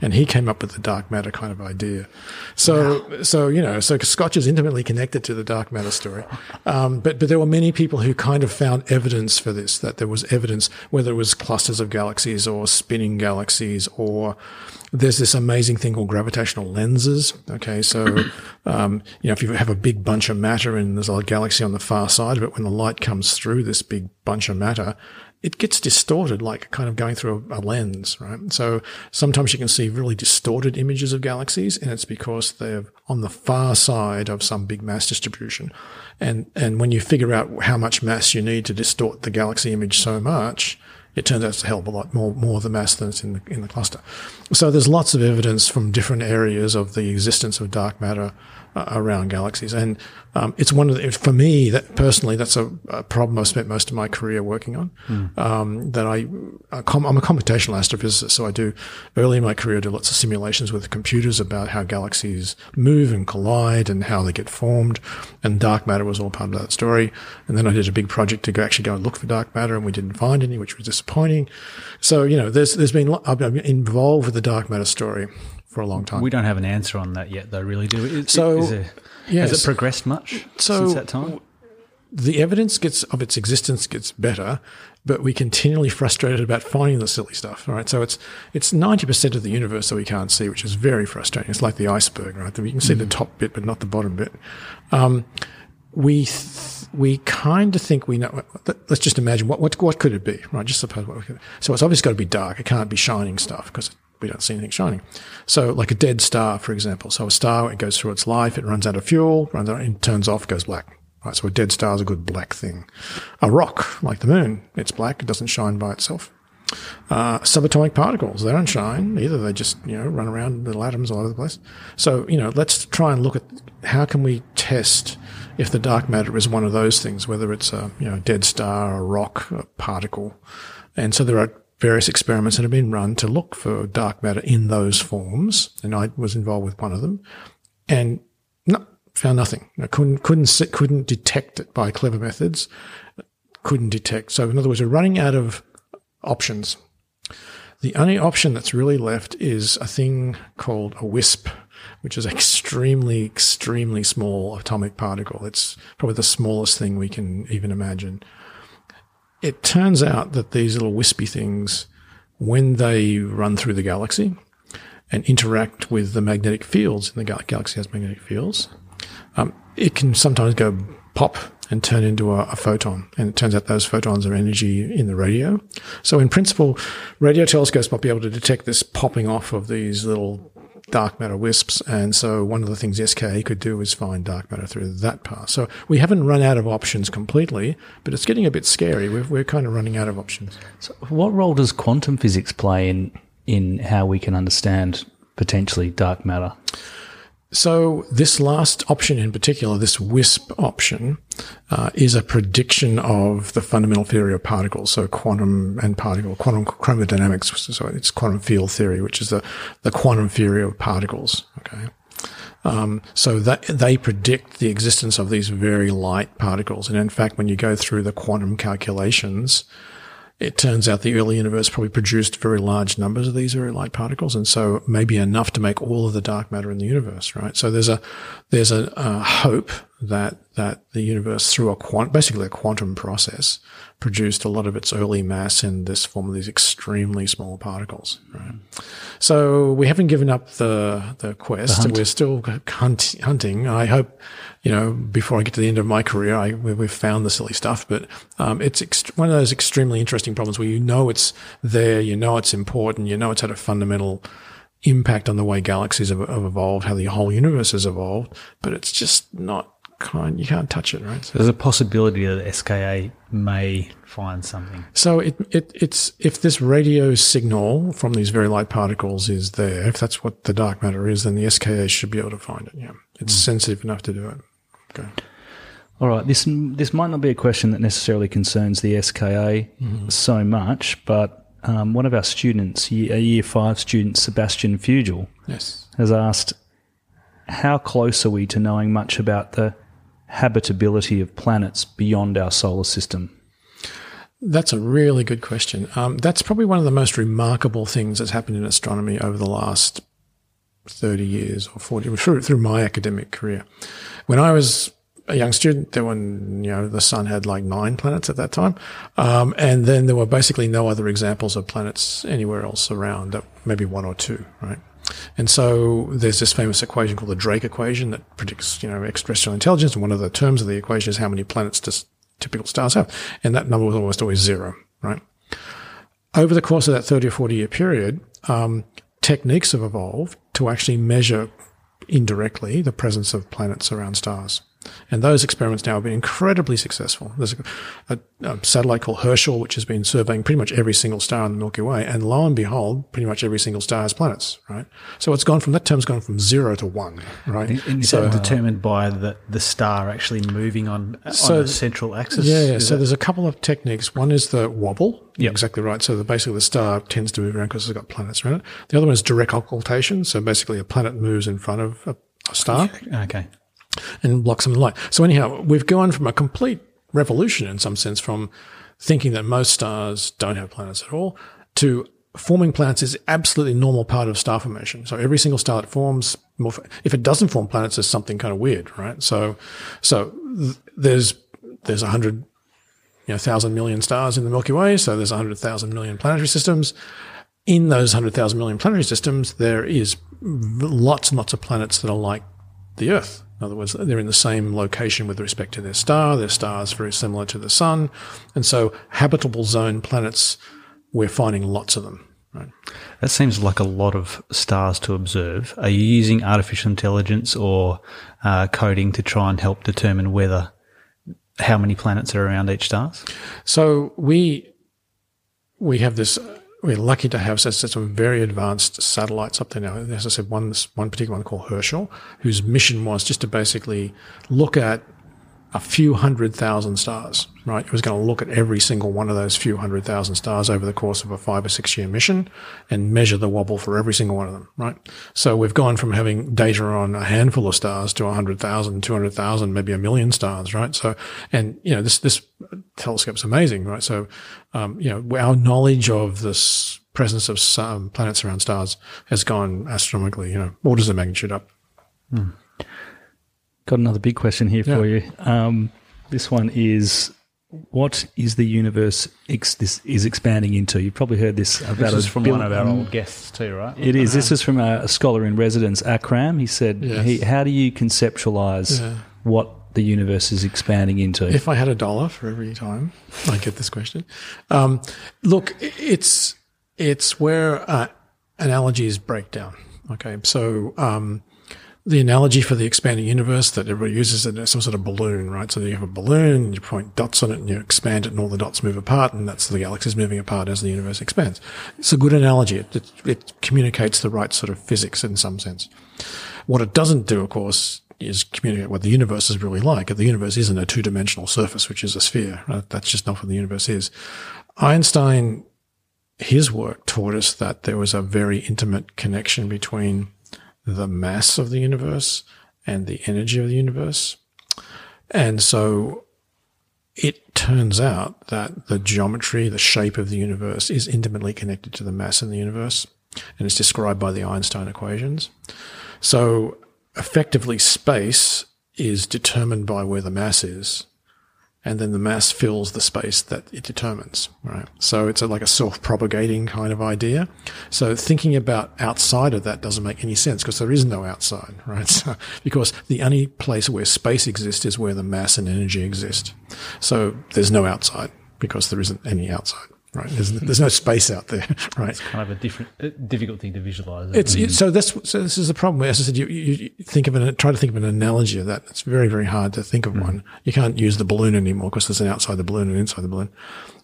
and he came up with the dark matter kind of idea. So, wow. so you know, so Scotch is intimately connected to the dark matter story. Um, but but there were many people who kind of found evidence for this. That there was evidence, whether it was clusters of galaxies or spinning galaxies, or there's this amazing thing called gravitational lenses. Okay, so <coughs> um, you know, if you have a big bunch of matter and there's a galaxy on the far side of it, when the light comes through this big bunch of matter, it gets distorted, like kind of going through a, a, lens, right? So sometimes you can see really distorted images of galaxies, and it's because they're on the far side of some big mass distribution. And, and when you figure out how much mass you need to distort the galaxy image so much, it turns out it's a hell of a lot more, more of the mass than it's in the, in the cluster. So there's lots of evidence from different areas of the existence of dark matter uh, around galaxies. And um, it's one of the, for me that personally, that's a, a, problem I've spent most of my career working on. Mm. Um, that I, I'm a computational astrophysicist, so I do early in my career do lots of simulations with computers about how galaxies move and collide and how they get formed. And dark matter was all part of that story. And then I did a big project to go, actually go and look for dark matter, and we didn't find any, which was disappointing. So you know, there's there's been I've been involved with the dark matter story for a long time. We don't have an answer on that yet, though. Really, do we? so, yes. has it progressed much so, since that time? The evidence gets of its existence gets better, but we continually frustrated about finding the silly stuff. Right, so it's it's ninety percent of the universe that we can't see, which is very frustrating. It's like the iceberg, right? You can see mm. the top bit, but not the bottom bit. Um, we th- we kind of think we know. Let's just imagine what what what could it be, right? Just suppose what. Could, so it's obviously got to be dark. It can't be shining stuff because we don't see anything shining. So like a dead star, for example. So a star, it goes through its life, it runs out of fuel, runs out, and turns off, goes black. Right. So a dead star is a good black thing. A rock, like the moon, it's black. It doesn't shine by itself. Uh, subatomic particles, they don't shine either. They just, you know, run around little atoms all over the place. So, you know, let's try and look at how can we test if the dark matter is one of those things, whether it's a, you know, dead star, a rock, a particle. And so there are various experiments that have been run to look for dark matter in those forms, and I was involved with one of them, and no, found nothing. I couldn't couldn't couldn't detect it by clever methods. Couldn't detect. So in other words, we're running out of options. The only option that's really left is a thing called a WISP, which is <laughs> extremely, extremely small atomic particle. It's probably the smallest thing we can even imagine it turns out that these little wispy things, when they run through the galaxy and interact with the magnetic fields, and the galaxy has magnetic fields, um, it can sometimes go pop and turn into a, a, photon. And it turns out those photons are energy in the radio. So in principle, radio telescopes might be able to detect this popping off of these little dark matter wisps. And so one of the things SKA could do is find dark matter through that path. So we haven't run out of options completely, but it's getting a bit scary. We're, we're kind of running out of options. So what role does quantum physics play in in how we can understand potentially dark matter? So this last option in particular, this WISP option, uh, is a prediction of the fundamental theory of particles. So quantum and particle, quantum chromodynamics. So it's quantum field theory, which is the, the quantum theory of particles. Okay. Um, so that they predict the existence of these very light particles. And in fact, when you go through the quantum calculations, it turns out the early universe probably produced very large numbers of these very light particles, and so maybe enough to make all of the dark matter in the universe, right? So there's a there's a, a hope that that the universe, through a quant, basically a quantum process, produced a lot of its early mass in this form of these extremely small particles. Right? So we haven't given up the the quest. The We're still hunt, hunting. I hope, you know, before I get to the end of my career, I, we've found the silly stuff. But um, it's ext- one of those extremely interesting problems where you know it's there, you know it's important, you know it's had a fundamental impact on the way galaxies have, have evolved, how the whole universe has evolved, but it's just not kind. You can't touch it, right? So there's a possibility that SKA may find something. So it, it it's if this radio signal from these very light particles is there, if that's what the dark matter is, then the SKA should be able to find it. Yeah, it's mm. sensitive enough to do it. Okay. All right. This this might not be a question that necessarily concerns the SKA mm-hmm. so much, but um, one of our students, a year five student, Sebastian Fugel, yes. has asked, "How close are we to knowing much about the habitability of planets beyond our solar system? That's a really good question. Um, that's probably one of the most remarkable things that's happened in astronomy over the last 30 years or 40, through, through my academic career. When I was a young student, there were, you know, the sun had like nine planets at that time. Um, and then there were basically no other examples of planets anywhere else around, maybe one or two, right? And so there's this famous equation called the Drake equation that predicts, you know, extraterrestrial intelligence. And one of the terms of the equation is how many planets does typical stars have. And that number was almost always zero, right? Over the course of that 30 or 40 year period, um, techniques have evolved to actually measure indirectly the presence of planets around stars. And those experiments now have been incredibly successful. There's a, a, a, satellite called Herschel, which has been surveying pretty much every single star in the Milky Way. And lo and behold, pretty much every single star has planets, right? So it's gone from, that term's gone from zero to one, right? And is so, that determined by the, the star actually moving on, so, on a central axis? Yeah, yeah. so there's a couple of techniques. One is the wobble. Yep. Exactly right. So the, basically the star tends to move around because it's got planets around it. The other one is direct occultation. So basically a planet moves in front of a, a star. Okay and block some of the light. So anyhow, we've gone from a complete revolution in some sense from thinking that most stars don't have planets at all to forming planets is absolutely normal part of star formation. So every single star that forms, if it doesn't form planets, there's something kind of weird, right? So, so there's, there's a hundred, you know, thousand million stars in the Milky Way. So there's a hundred thousand million planetary systems. In those hundred thousand million planetary systems, there is lots and lots of planets that are like the Earth. In other words, they're in the same location with respect to their star. Their star is very similar to the sun. And so habitable zone planets, we're finding lots of them. Right. That seems like a lot of stars to observe. Are you using artificial intelligence or uh, coding to try and help determine whether how many planets are around each star? So we we have this we're lucky to have such, some very advanced satellites up there now. As I said, one one particular one called Herschel, whose mission was just to basically look at a few hundred thousand stars, right? It was going to look at every single one of those few hundred thousand stars over the course of a five or six year mission and measure the wobble for every single one of them, right? So we've gone from having data on a handful of stars to 100,000, 200,000, maybe a million stars, right? So, and, you know, this, this telescope's amazing, right? So, um, you know, our knowledge of this presence of some planets around stars has gone astronomically, you know, orders of magnitude up. Hmm. Got another big question here for you. Um, this one is what is the universe ex- this is expanding into? You've probably heard this about this is from one of our old guests too, right? It is. This is from a, a scholar in residence, Akram. He said, yes. he, "How do you conceptualize yeah. what the universe is expanding into?" If I had a dollar for every time <laughs> I get this question, um, look, it's it's where uh, analogies break down. Okay, so um, the analogy for the expanding universe that everybody uses is some sort of balloon, right? So you have a balloon, and you point dots on it, and you expand it, and all the dots move apart, and that's the galaxies moving apart as the universe expands. It's a good analogy. It, it, it communicates the right sort of physics in some sense. What it doesn't do, of course, is communicate what the universe is really like. The universe isn't a two-dimensional surface, which is a sphere. Right? That's just not what the universe is. Einstein, his work taught us that there was a very intimate connection between the mass of the universe and the energy of the universe. And so it turns out that the geometry, the shape of the universe is intimately connected to the mass in the universe and it's described by the Einstein equations. So effectively space is determined by where the mass is and then the mass fills the space that it determines, right? So it's a, like a self-propagating kind of idea. So thinking about outside of that doesn't make any sense because there is no outside, <laughs> right? So, because the only place where space exists is where the mass and energy exist. So there's no outside because there isn't any outside right? There's, there's no space out there, <laughs> right? It's kind of a different, difficult thing to visualize. It's it, so this so this is the problem. As I said, you, you think of an try to think of an analogy of that. It's very very hard to think of mm. one. You can't use the balloon anymore because there's an outside the balloon and inside the balloon.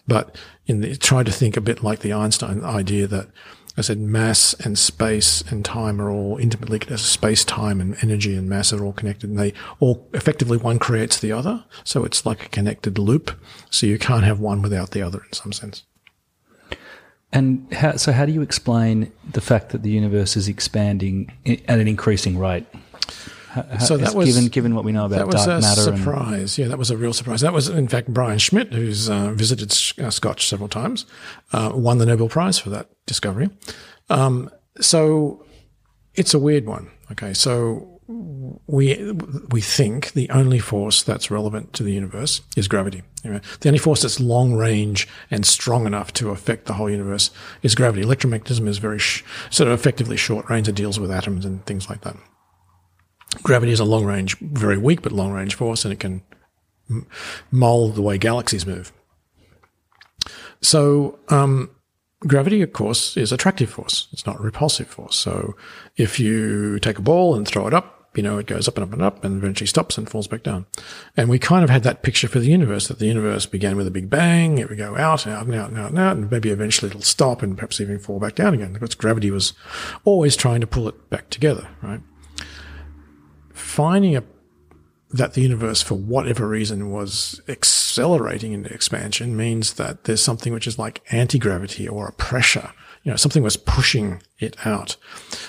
But in the, try to think a bit like the Einstein idea that I said mass and space and time are all intimately connected. Space, time, and energy and mass are all connected, and they all effectively one creates the other. So it's like a connected loop. So you can't have one without the other in some sense. And how, so, how do you explain the fact that the universe is expanding at an increasing rate? How, so that was given given what we know about dark matter. That was a surprise. And, yeah, that was a real surprise. That was, in fact, Brian Schmidt, who's uh, visited uh, Scotch several times, uh, won the Nobel Prize for that discovery. Um, so it's a weird one. Okay, so we we think the only force that's relevant to the universe is gravity. The only force that's long range and strong enough to affect the whole universe is gravity. Electromagnetism is very sh- sort of effectively short range. It deals with atoms and things like that. Gravity is a long range, very weak but long range force, and it can m- mold the way galaxies move. So um, gravity, of course, is attractive force. It's not repulsive force. So if you take a ball and throw it up, you know, it goes up and up and up and eventually stops and falls back down. And we kind of had that picture for the universe that the universe began with a big bang. It would go out and out and out and out and out. And maybe eventually it'll stop and perhaps even fall back down again because gravity was always trying to pull it back together, right? Finding a, that the universe, for whatever reason, was accelerating into expansion means that there's something which is like anti-gravity or a pressure. You know, something was pushing it out.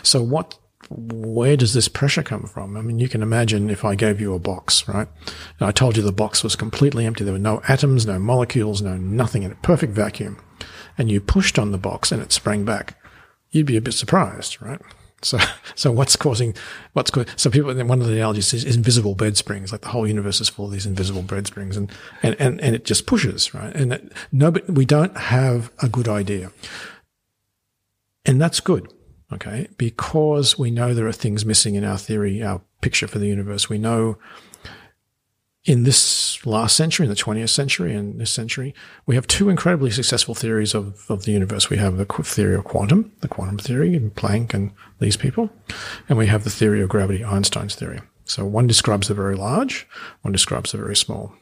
So what where does this pressure come from? I mean, you can imagine if I gave you a box, right? And I told you the box was completely empty. There were no atoms, no molecules, no nothing in a perfect vacuum. And you pushed on the box and it sprang back. You'd be a bit surprised, right? So, <laughs> so what's causing, what's so people, one of the analogies is, is, invisible bed springs, like the whole universe is full of these invisible bed springs and, and, and, and it just pushes, right? And it, nobody, we don't have a good idea. And that's good Okay. Because we know there are things missing in our theory, our picture for the universe. We know in this last century, in the 20th century and this century, we have two incredibly successful theories of, of the universe. We have the theory of quantum, the quantum theory, and Planck and these people. And we have the theory of gravity, Einstein's theory. So one describes the very large, one describes the very small.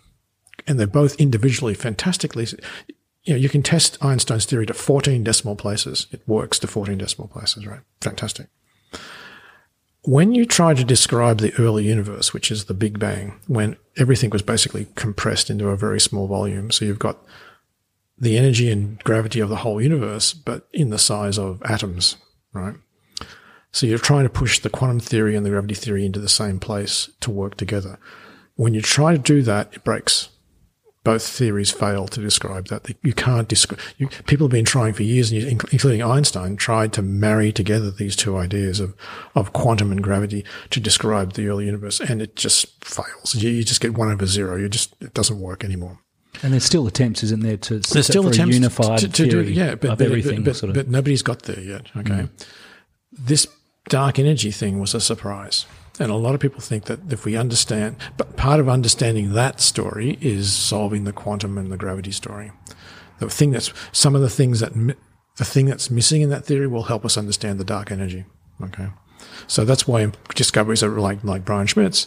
And they're both individually fantastically you know, you can test Einstein's theory to 14 decimal places. It works to 14 decimal places, right? Fantastic. When you try to describe the early universe, which is the Big Bang, when everything was basically compressed into a very small volume, so you've got the energy and gravity of the whole universe, but in the size of atoms, right? So you're trying to push the quantum theory and the gravity theory into the same place to work together. When you try to do that, it breaks both theories fail to describe that. You can't describe. You, people have been trying for years, including Einstein, tried to marry together these two ideas of of quantum and gravity to describe the early universe, and it just fails. You, you just get one over zero. You just it doesn't work anymore. And there's still attempts, isn't there, to there's still attempts unified to, to do yeah, but, but, everything, but, sort of. but nobody's got there yet. Okay, mm. this dark energy thing was a surprise. And a lot of people think that if we understand, but part of understanding that story is solving the quantum and the gravity story. The thing that's, some of the things that, the thing that's missing in that theory will help us understand the dark energy. Okay. So that's why discoveries are like, like Brian Schmidt's,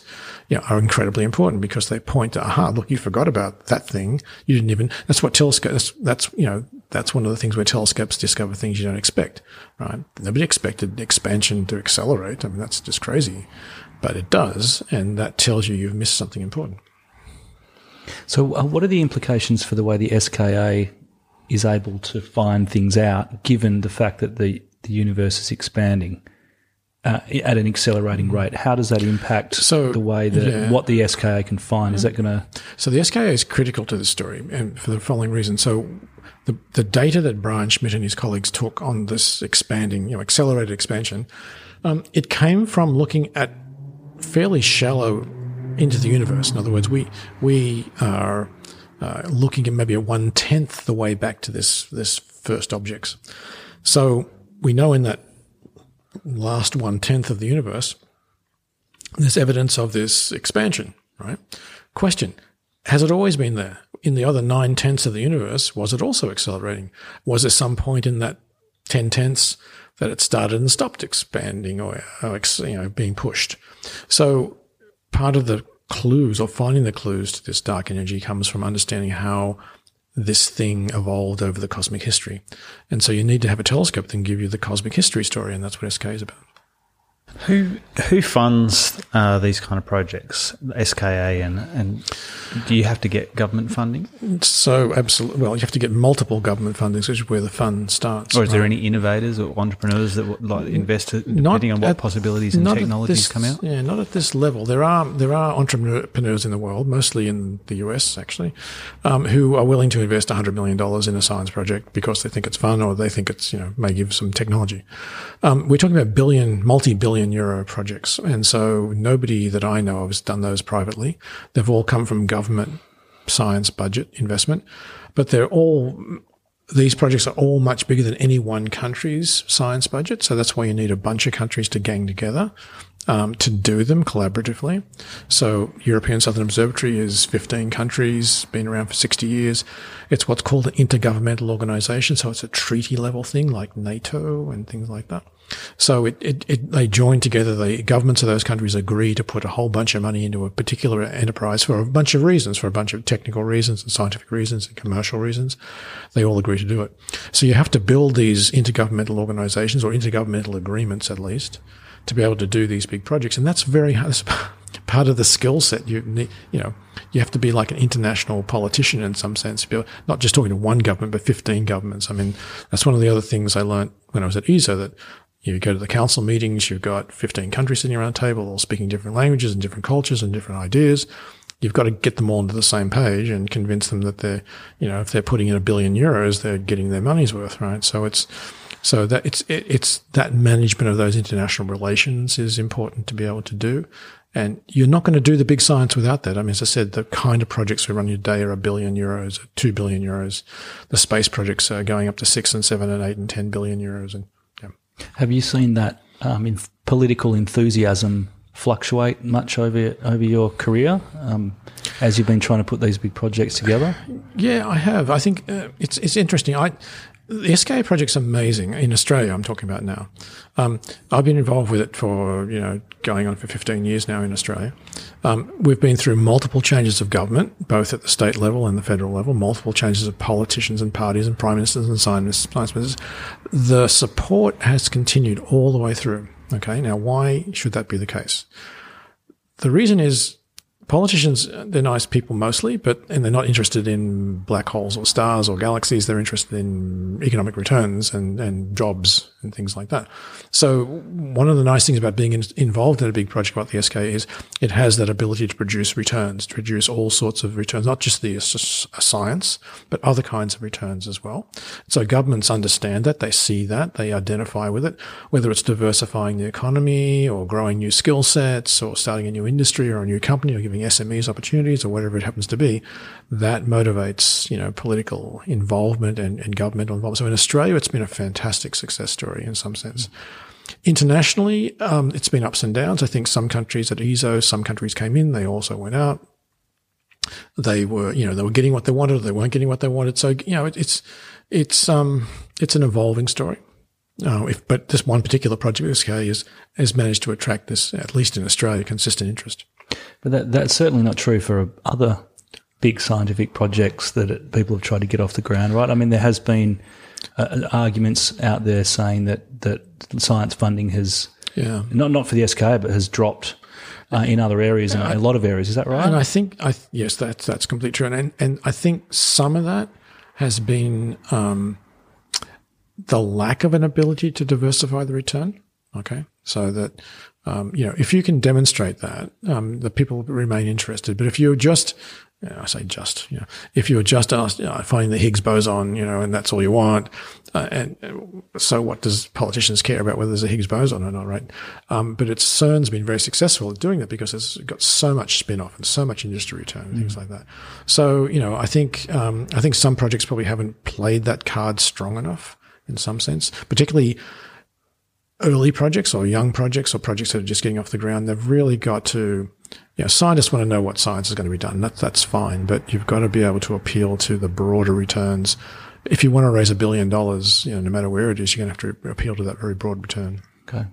you know, are incredibly important because they point to, aha, look, you forgot about that thing. You didn't even, that's what telescopes, that's, that's, you know, that's one of the things where telescopes discover things you don't expect, right? Nobody expected expansion to accelerate. I mean, that's just crazy, but it does. And that tells you you've missed something important. So, uh, what are the implications for the way the SKA is able to find things out, given the fact that the, the universe is expanding uh, at an accelerating rate? How does that impact So, the way that yeah. what the SKA can find? Is that going to So the SKA is critical to the story, and for the following reason. So the the data that Brian Schmidt and his colleagues took on this expanding, you know, accelerated expansion, um, it came from looking at fairly shallow into the universe. In other words, we we are uh, looking at maybe a one tenth the way back to this this first objects. So we know in that last one tenth of the universe, there's evidence of this expansion, right? Question. Has it always been there? In the other nine tenths of the universe, was it also accelerating? Was there some point in that ten tenths that it started and stopped expanding or, or ex- you know, being pushed? So part of the clues or finding the clues to this dark energy comes from understanding how this thing evolved over the cosmic history. And so you need to have a telescope that can give you the cosmic history story, and that's what SKA is about. Who who funds uh, these kind of projects, SKA, and and do you have to get government funding, So absolutely, well, you have to get multiple government funding, which is where the fund starts. or is there any innovators or entrepreneurs that would like invest Not depending on what at- possibilities and technologies this- come out? Yeah, not at this level. There are there are entrepreneurs in the world, mostly in the US actually, um, who are willing to invest hundred million dollars in a science project because they think it's fun or they think it's you know may give some technology. Um, we're talking about billion, multi-billion euro projects, and so nobody that I know of has done those privately. They've all come from government science budget investment, but they're all these projects are all much bigger than any one country's science budget. So that's why you need a bunch of countries to gang together um, to do them collaboratively. So European Southern Observatory is 15 countries, been around for 60 years. It's what's called an intergovernmental organization. So it's a treaty level thing like NATO and things like that. So it, it, it, they join together. The governments of those countries agree to put a whole bunch of money into a particular enterprise for a bunch of reasons, for a bunch of technical reasons and scientific reasons and commercial reasons. They all agree to do it. So you have to build these intergovernmental organizations or intergovernmental agreements at least to be able to do these big projects. And that's very <laughs> that's part of the skill set. You need, you know, you have to be like an international politician in some sense. Not just talking to one government, but 15 governments. I mean, that's one of the other things I learned when I was at ESO that you go to the council meetings, you've got 15 countries sitting around a table, all speaking different languages and different cultures and different ideas. You've got to get them all onto the same page and convince them that they're, you know, if they're putting in a billion euros, they're getting their money's worth, right? So it's, so that it's, it, it's that management of those international relations is important to be able to do. And you're not going to do the big science without that. I mean, as I said, the kind of projects we run today are a billion euros, two billion euros. The space projects are going up to six and seven and eight and 10 billion euros. And. Have you seen that um, in political enthusiasm fluctuate much over over your career um, as you've been trying to put these big projects together? Yeah, I have. I think uh, it's it's interesting. I the SKA project's amazing in Australia. I'm talking about now. Um, I've been involved with it for you know going on for 15 years now in Australia. Um, we've been through multiple changes of government, both at the state level and the federal level. Multiple changes of politicians and parties and prime ministers and science ministers. The support has continued all the way through. Okay, now why should that be the case? The reason is politicians uh, they're nice people mostly but and they're not interested in black holes or stars or galaxies. They're interested in economic returns and, and jobs and things like that. So one of the nice things about being in, involved in a big project like the SKA is it has that ability to produce returns to produce all sorts of returns not just the science but other kinds of returns as well. So governments understand that. They see that. They identify with it. Whether it's diversifying the economy or growing new skill sets or starting a new industry or a new company or giving SMEs opportunities or whatever it happens to be, that motivates, you know, political involvement and, and governmental involvement. So in Australia, it's been a fantastic success story in some sense. Internationally, um, it's been ups and downs. I think some countries at ESO, some countries came in, they also went out. They were, you know, they were getting what they wanted, or they weren't getting what they wanted. So, you know, it, it's, it's, um, it's an evolving story. Uh, if, but this one particular project SKA is, has managed to attract this, at least in Australia, consistent interest. But that, that's certainly not true for other big scientific projects that it, people have tried to get off the ground, right? I mean, there has been uh, arguments out there saying that, that science funding has, Yeah. not, not for the SKA, but has dropped uh, in other areas, in a lot of areas. Is that right? And I think, I th- yes, that's that's completely true. And and I think some of that has been um, the lack of an ability to diversify the return. Okay, so that um, you know, if you can demonstrate that, um, the people remain interested. But if you're just you know, I say just, you know, if you're just asked, you know, finding the Higgs boson, you know, and that's all you want, uh, and uh, so what does politicians care about whether there's a Higgs boson or not, right? Um, but it's CERN's been very successful at doing that because it's got so much spin-off and so much industry return and things like that. So, you know, I think, um, I think some projects probably haven't played that card strong enough in some sense, particularly early projects or young projects or projects that are just getting off the ground. They've really got to, you know, scientists want to know what science is going to be done. That, that's fine, but you've got to be able to appeal to the broader returns. If you want to raise a billion dollars, you know, no matter where it is, you're going to have to appeal to that very broad return. Okay.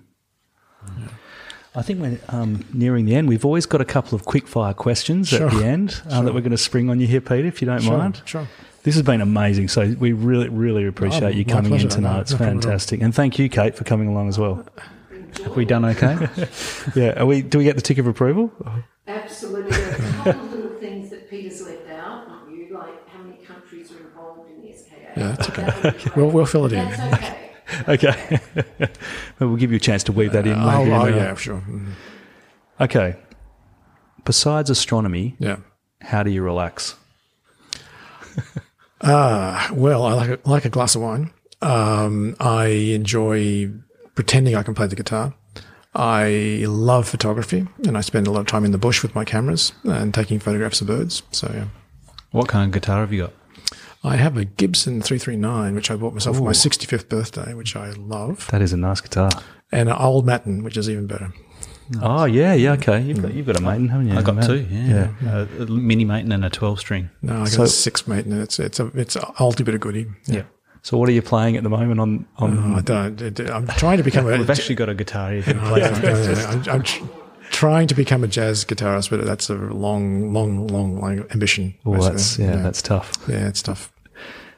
I think we're um, nearing the end. We've always got a couple of quick fire questions Sure. at the end uh, that we're going to spring on you here, Peter, if you don't mind. Sure. This has been amazing. So we really, really appreciate Oh, you my coming in tonight. No, it's no problem at all. fantastic. And thank you, Kate, for coming along as well. Have we done okay? <laughs> Yeah. Are we, do we get the tick of approval? Absolutely. There are a couple of little things that Peter's left out, not you, like how many countries are involved in the SKA. Yeah, that's okay. That would. We'll, we'll fill it in. That's okay. Okay. <laughs> but we'll give you a chance to weave that in. Oh, maybe, oh, uh, yeah, sure. Mm, Okay. Besides astronomy, Yeah. how do you relax? <laughs> Uh, well, I like a, like a glass of wine. Um, I enjoy pretending I can play the guitar. I love photography, and I spend a lot of time in the bush with my cameras and taking photographs of birds. So, yeah. what kind of guitar have you got? I have a Gibson 339, which I bought myself for my 65th birthday, which I love, That is a nice guitar. and an old Martin, which is even better. Oh yeah, yeah. Okay, you've got you've got a maiden, haven't you? I got Matt? two, yeah. Uh, a mini mate and a 12 string. No, I got So- a six mate, and it's it's a it's a ultimate bit of goodie. Yeah. So what are you playing at the moment on on? Oh, I don't. I'm trying to become <laughs> a. We've actually got a guitar. You <laughs> can play Yeah, on. yeah, yeah. I'm, I'm tr- trying to become a jazz guitarist, but that's a long, long, long, long ambition. well, basically. that's yeah, that's tough. yeah, it's tough.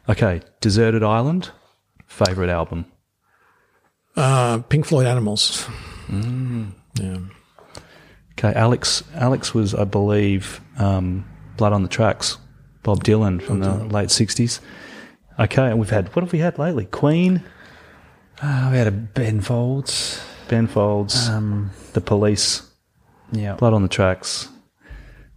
Okay, deserted island. Favorite album. Uh, Pink Floyd Animals. Mm. Yeah. Okay, Alex. Alex was, I believe, um, Blood on the Tracks. Bob Dylan from the late sixties. Okay, and we've had what have we had lately? Queen, Uh, we had a Ben Folds. Ben Folds, Um, The Police, yeah. Blood on the Tracks.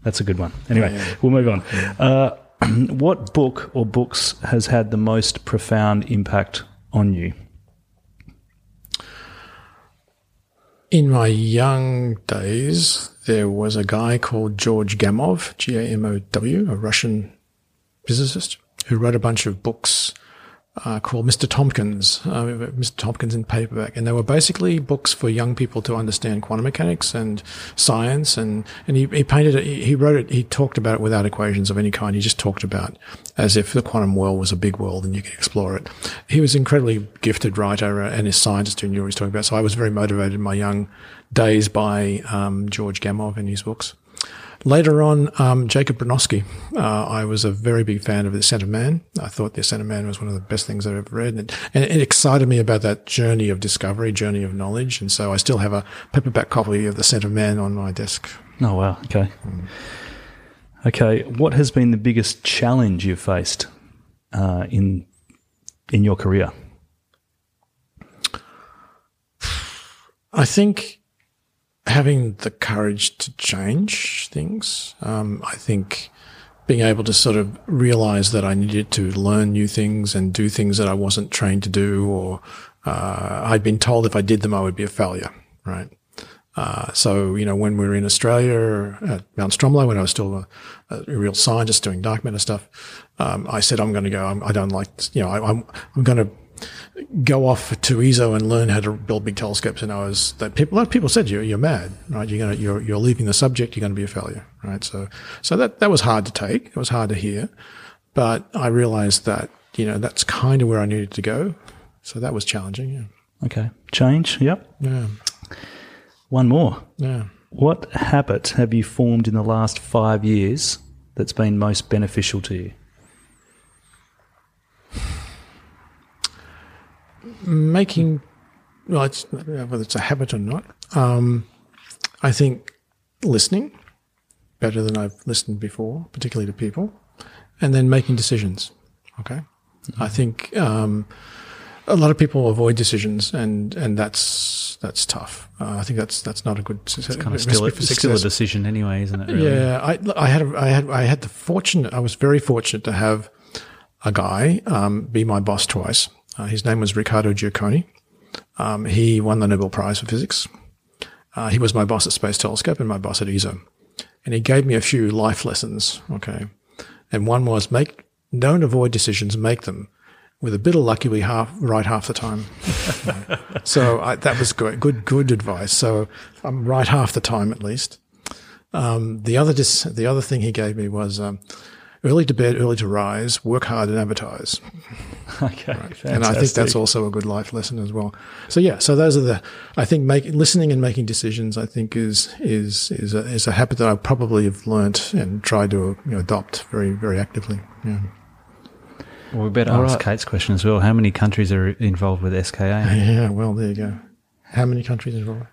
That's a good one. Anyway, we'll move on. Uh, <clears throat> what book or books has had the most profound impact on you? In my young days, there was a guy called George Gamow, G A M O W, a Russian physicist, who wrote a bunch of books uh, called Mr. Tompkins, uh, Mr. Tompkins in paperback, and they were basically books for young people to understand quantum mechanics and science. And and he, he painted it, he, wrote it, he talked about it without equations of any kind. He just talked about as if the quantum world was a big world and you could explore it. He was incredibly gifted writer and a scientist who knew what he was talking about. So I was very motivated in my young days by um, George Gamow and his books. Later on, um, Jacob Bronowski. Uh, I was a very big fan of The Ascent of Man. I thought The Ascent of Man was one of the best things I've ever read. And, and it excited me about that journey of discovery, journey of knowledge. And so I still have a paperback copy of The Ascent of Man on my desk. Oh wow. Okay. Okay. What has been the biggest challenge you've faced uh, in in your career? I think having the courage to change things. Um, I think being able to sort of realize that I needed to learn new things and do things that I wasn't trained to do, or uh, I'd been told if I did them, I would be a failure. Right. Uh, so, you know, when we were in Australia at Mount Stromlo, when I was still a, a real scientist doing dark matter stuff, um, I said, I'm going to go, I'm, I don't like, you know, I, I'm, I'm going to go off to ESO and learn how to build big telescopes. And I was that people, a lot of people said you're, you're mad, right? You're going to, you're, you're leaving the subject. You're going to be a failure, right? So, so that, that was hard to take. It was hard to hear, but I realized that, you know, that's kind of where I needed to go. So that was challenging. Yeah. Okay. Change. Yep. Yeah. One more. Yeah. What habit have you formed in the last five years that's been most beneficial to you? Making, well, it's, whether it's a habit or not, um, I think listening better than I've listened before, particularly to people, and then making decisions. Okay. I think um, a lot of people avoid decisions, and, and that's that's tough. Uh, I think that's that's not a good. It's kind of still, a, still a decision anyway, isn't it? Really? Yeah, I, I had a, I had I had the fortunate. I was very fortunate to have a guy um, be my boss twice. Uh, his name was Riccardo Giacconi. Um, he won the Nobel Prize for Physics. Uh, he was my boss at Space Telescope and my boss at ESO. And he gave me a few life lessons. Okay. And one was make, don't avoid decisions, make them. With a bit of luck, you'll be half right half the time. <laughs> so I, that was good, good, good advice. So I'm right half the time at least. Um, the other, dis- the other thing he gave me was, um, early to bed, early to rise, work hard and advertise. <laughs> Okay, right. and I think that's also a good life lesson as well. So yeah, so those are the I think making listening and making decisions. I think is is is a, is a habit that I probably have learnt and tried to you know, adopt very very actively. Yeah. Well, we better All ask right. Kate's question as well. How many countries are involved with SKA? <laughs> Yeah, well, there you go. How many countries are involved?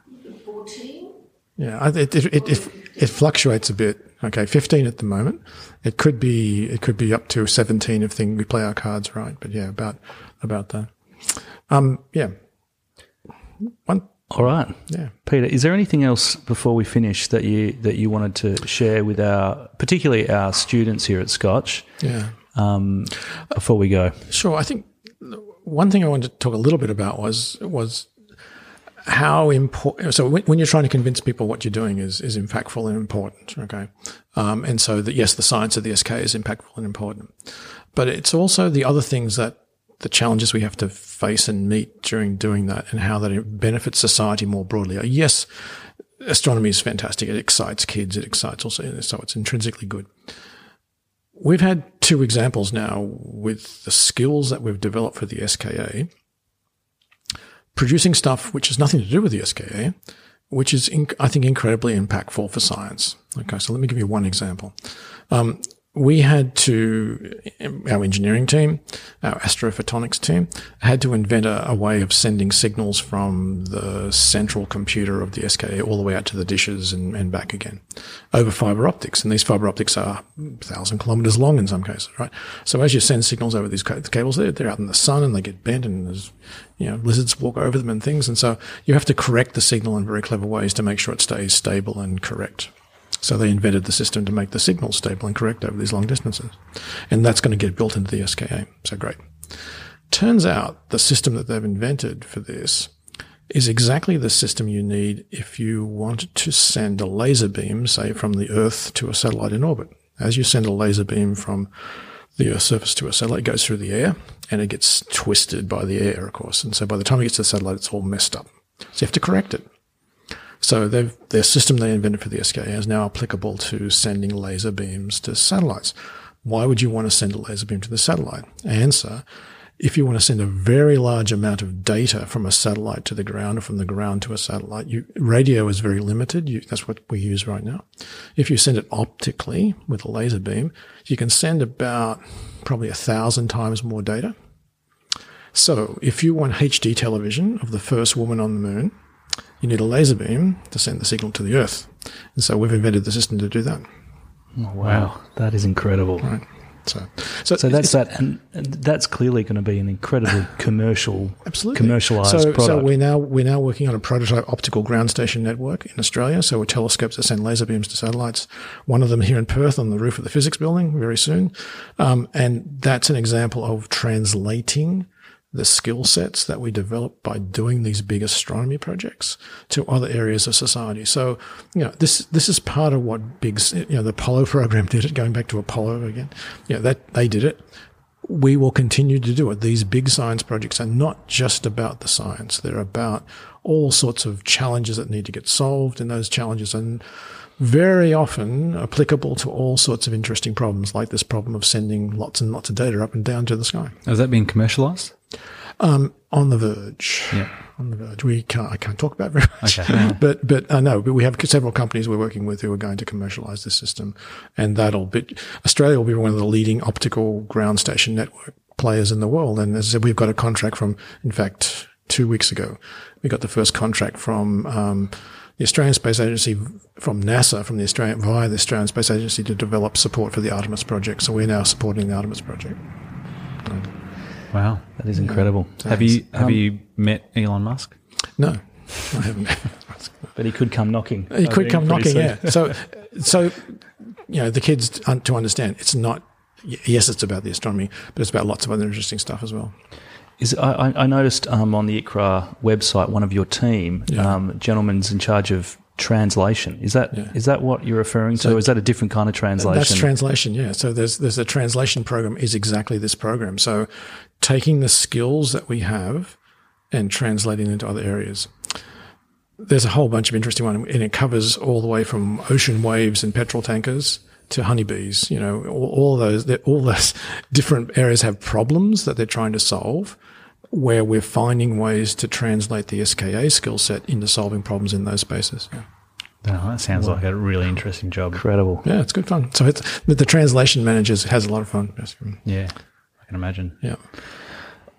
Fourteen. Yeah, it it, it it it fluctuates a bit. Okay, fifteen at the moment. It could be it could be up to seventeen if thing we play our cards right. But yeah, about about that. Um, yeah. One. All right. Yeah. Peter, is there anything else before we finish that you that you wanted to share with our particularly our students here at Scotch? Yeah. Um, before we go. Sure. I think one thing I wanted to talk a little bit about was was how important. So when, you're trying to convince people what you're doing is is impactful and important. Okay, um, and so that yes, the science of the SKA is impactful and important, but it's also the other things that the challenges we have to face and meet during doing that, and how that benefits society more broadly. Yes, astronomy is fantastic. It excites kids. It excites also, so it's intrinsically good. We've had two examples now with the skills that we've developed for the SKA producing stuff which has nothing to do with the SKA, which is, I think, incredibly impactful for science. Okay, so let me give you one example. Um, we had to, our engineering team, our astrophotonics team, had to invent a, a, way of sending signals from the central computer of the SKA all the way out to the dishes and, and back again over fiber optics. And these fiber optics are thousand kilometers long in some cases, right? So as you send signals over these cables, they're, they're out in the sun and they get bent and there's, you know, lizards walk over them and things. And so you have to correct the signal in very clever ways to make sure it stays stable and correct. So they invented the system to make the signal stable and correct over these long distances. And that's going to get built into the SKA. So great. Turns out the system that they've invented for this is exactly the system you need if you want to send a laser beam, say from the Earth to a satellite in orbit. As you send a laser beam from the Earth's surface to a satellite, it goes through the air and it gets twisted by the air, of course. And so by the time it gets to the satellite, it's all messed up. So you have to correct it. So their system they invented for the SKA is now applicable to sending laser beams to satellites. Why would you want to send a laser beam to the satellite? Answer. If you want to send a very large amount of data from a satellite to the ground or from the ground to a satellite, you, radio is very limited. You, that's what we use right now. If you send it optically with a laser beam, you can send about probably a thousand times more data. So if you want HD television of the first woman on the moon, you need a laser beam to send the signal to the Earth. And so we've invented the system to do that. Oh, wow, that is incredible. Right. So, so, so that's that, and that's clearly going to be an incredibly <laughs> commercial, absolutely commercialized so, product. So we're now we're now working on a prototype optical ground station network in Australia. So we're telescopes that send laser beams to satellites. One of them here in Perth on the roof of the physics building very soon, um, and that's an example of translating the skill sets that we develop by doing these big astronomy projects to other areas of society. So, you know, this this is part of what big, you know, the Apollo <laughs> program did it. Going back to Apollo again, you know, that they did it. We will continue to do it. These big science projects are not just about the science; they're about all sorts of challenges that need to get solved, and those challenges are very often applicable to all sorts of interesting problems, like this problem of sending lots and lots of data up and down to the sky. Has that been commercialized? Um, on the verge. Yeah. On the verge. We can't, I can't talk about very much. Okay. <laughs> but, but, uh, no, but we have several companies we're working with who are going to commercialize this system. And that'll be, Australia will be one of the leading optical ground station network players in the world. And as I said, we've got a contract from, in fact, two weeks ago, we got the first contract from, um, the Australian Space Agency from NASA, from the Australian via the Australian Space Agency to develop support for the Artemis project. So we're now supporting the Artemis project. Wow. That is incredible. Have you have Um, you met Elon Musk? No, I haven't. But he could come knocking. He could come knocking, soon. yeah. So, so you know, the kids un- to understand it's not. Yes, it's about the astronomy, but it's about lots of other interesting stuff as well. Is I, I- I noticed um, on the ICRAR website, one of your team, Yeah. um, gentleman's in charge of translation. Is that is that what you're referring to? or is that a different kind of translation? That's translation, yeah. So there's there's a translation program is exactly this program. So taking the skills that we have and translating into other areas. There's a whole bunch of interesting one, and it covers all the way from ocean waves and petrol tankers to honeybees. You know, all, all those all those <laughs> different areas have problems that they're trying to solve. Where we're finding ways to translate the SKA skill set into solving problems in those spaces. Yeah. Oh, that sounds like a really interesting job. Incredible. Yeah, it's good fun. So it's the, the translation managers has a lot of fun. Yeah, I can imagine. Yeah.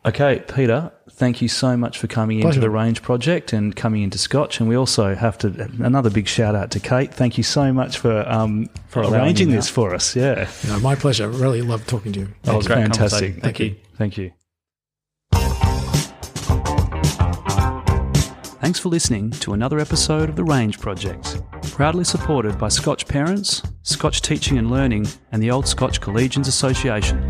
Okay, Peter, thank you so much for coming into the Range Project and coming into Scotch. And we also have to another big shout out to Kate. Thank you so much for um, for arranging this that. for us. Yeah, No, my pleasure. Really love talking to you. that was great fantastic. conversation. Thank you. Thank you. Thanks for listening to another episode of The Range Project, proudly supported by Scotch Parents, Scotch Teaching and Learning, and the Old Scotch Collegians Association.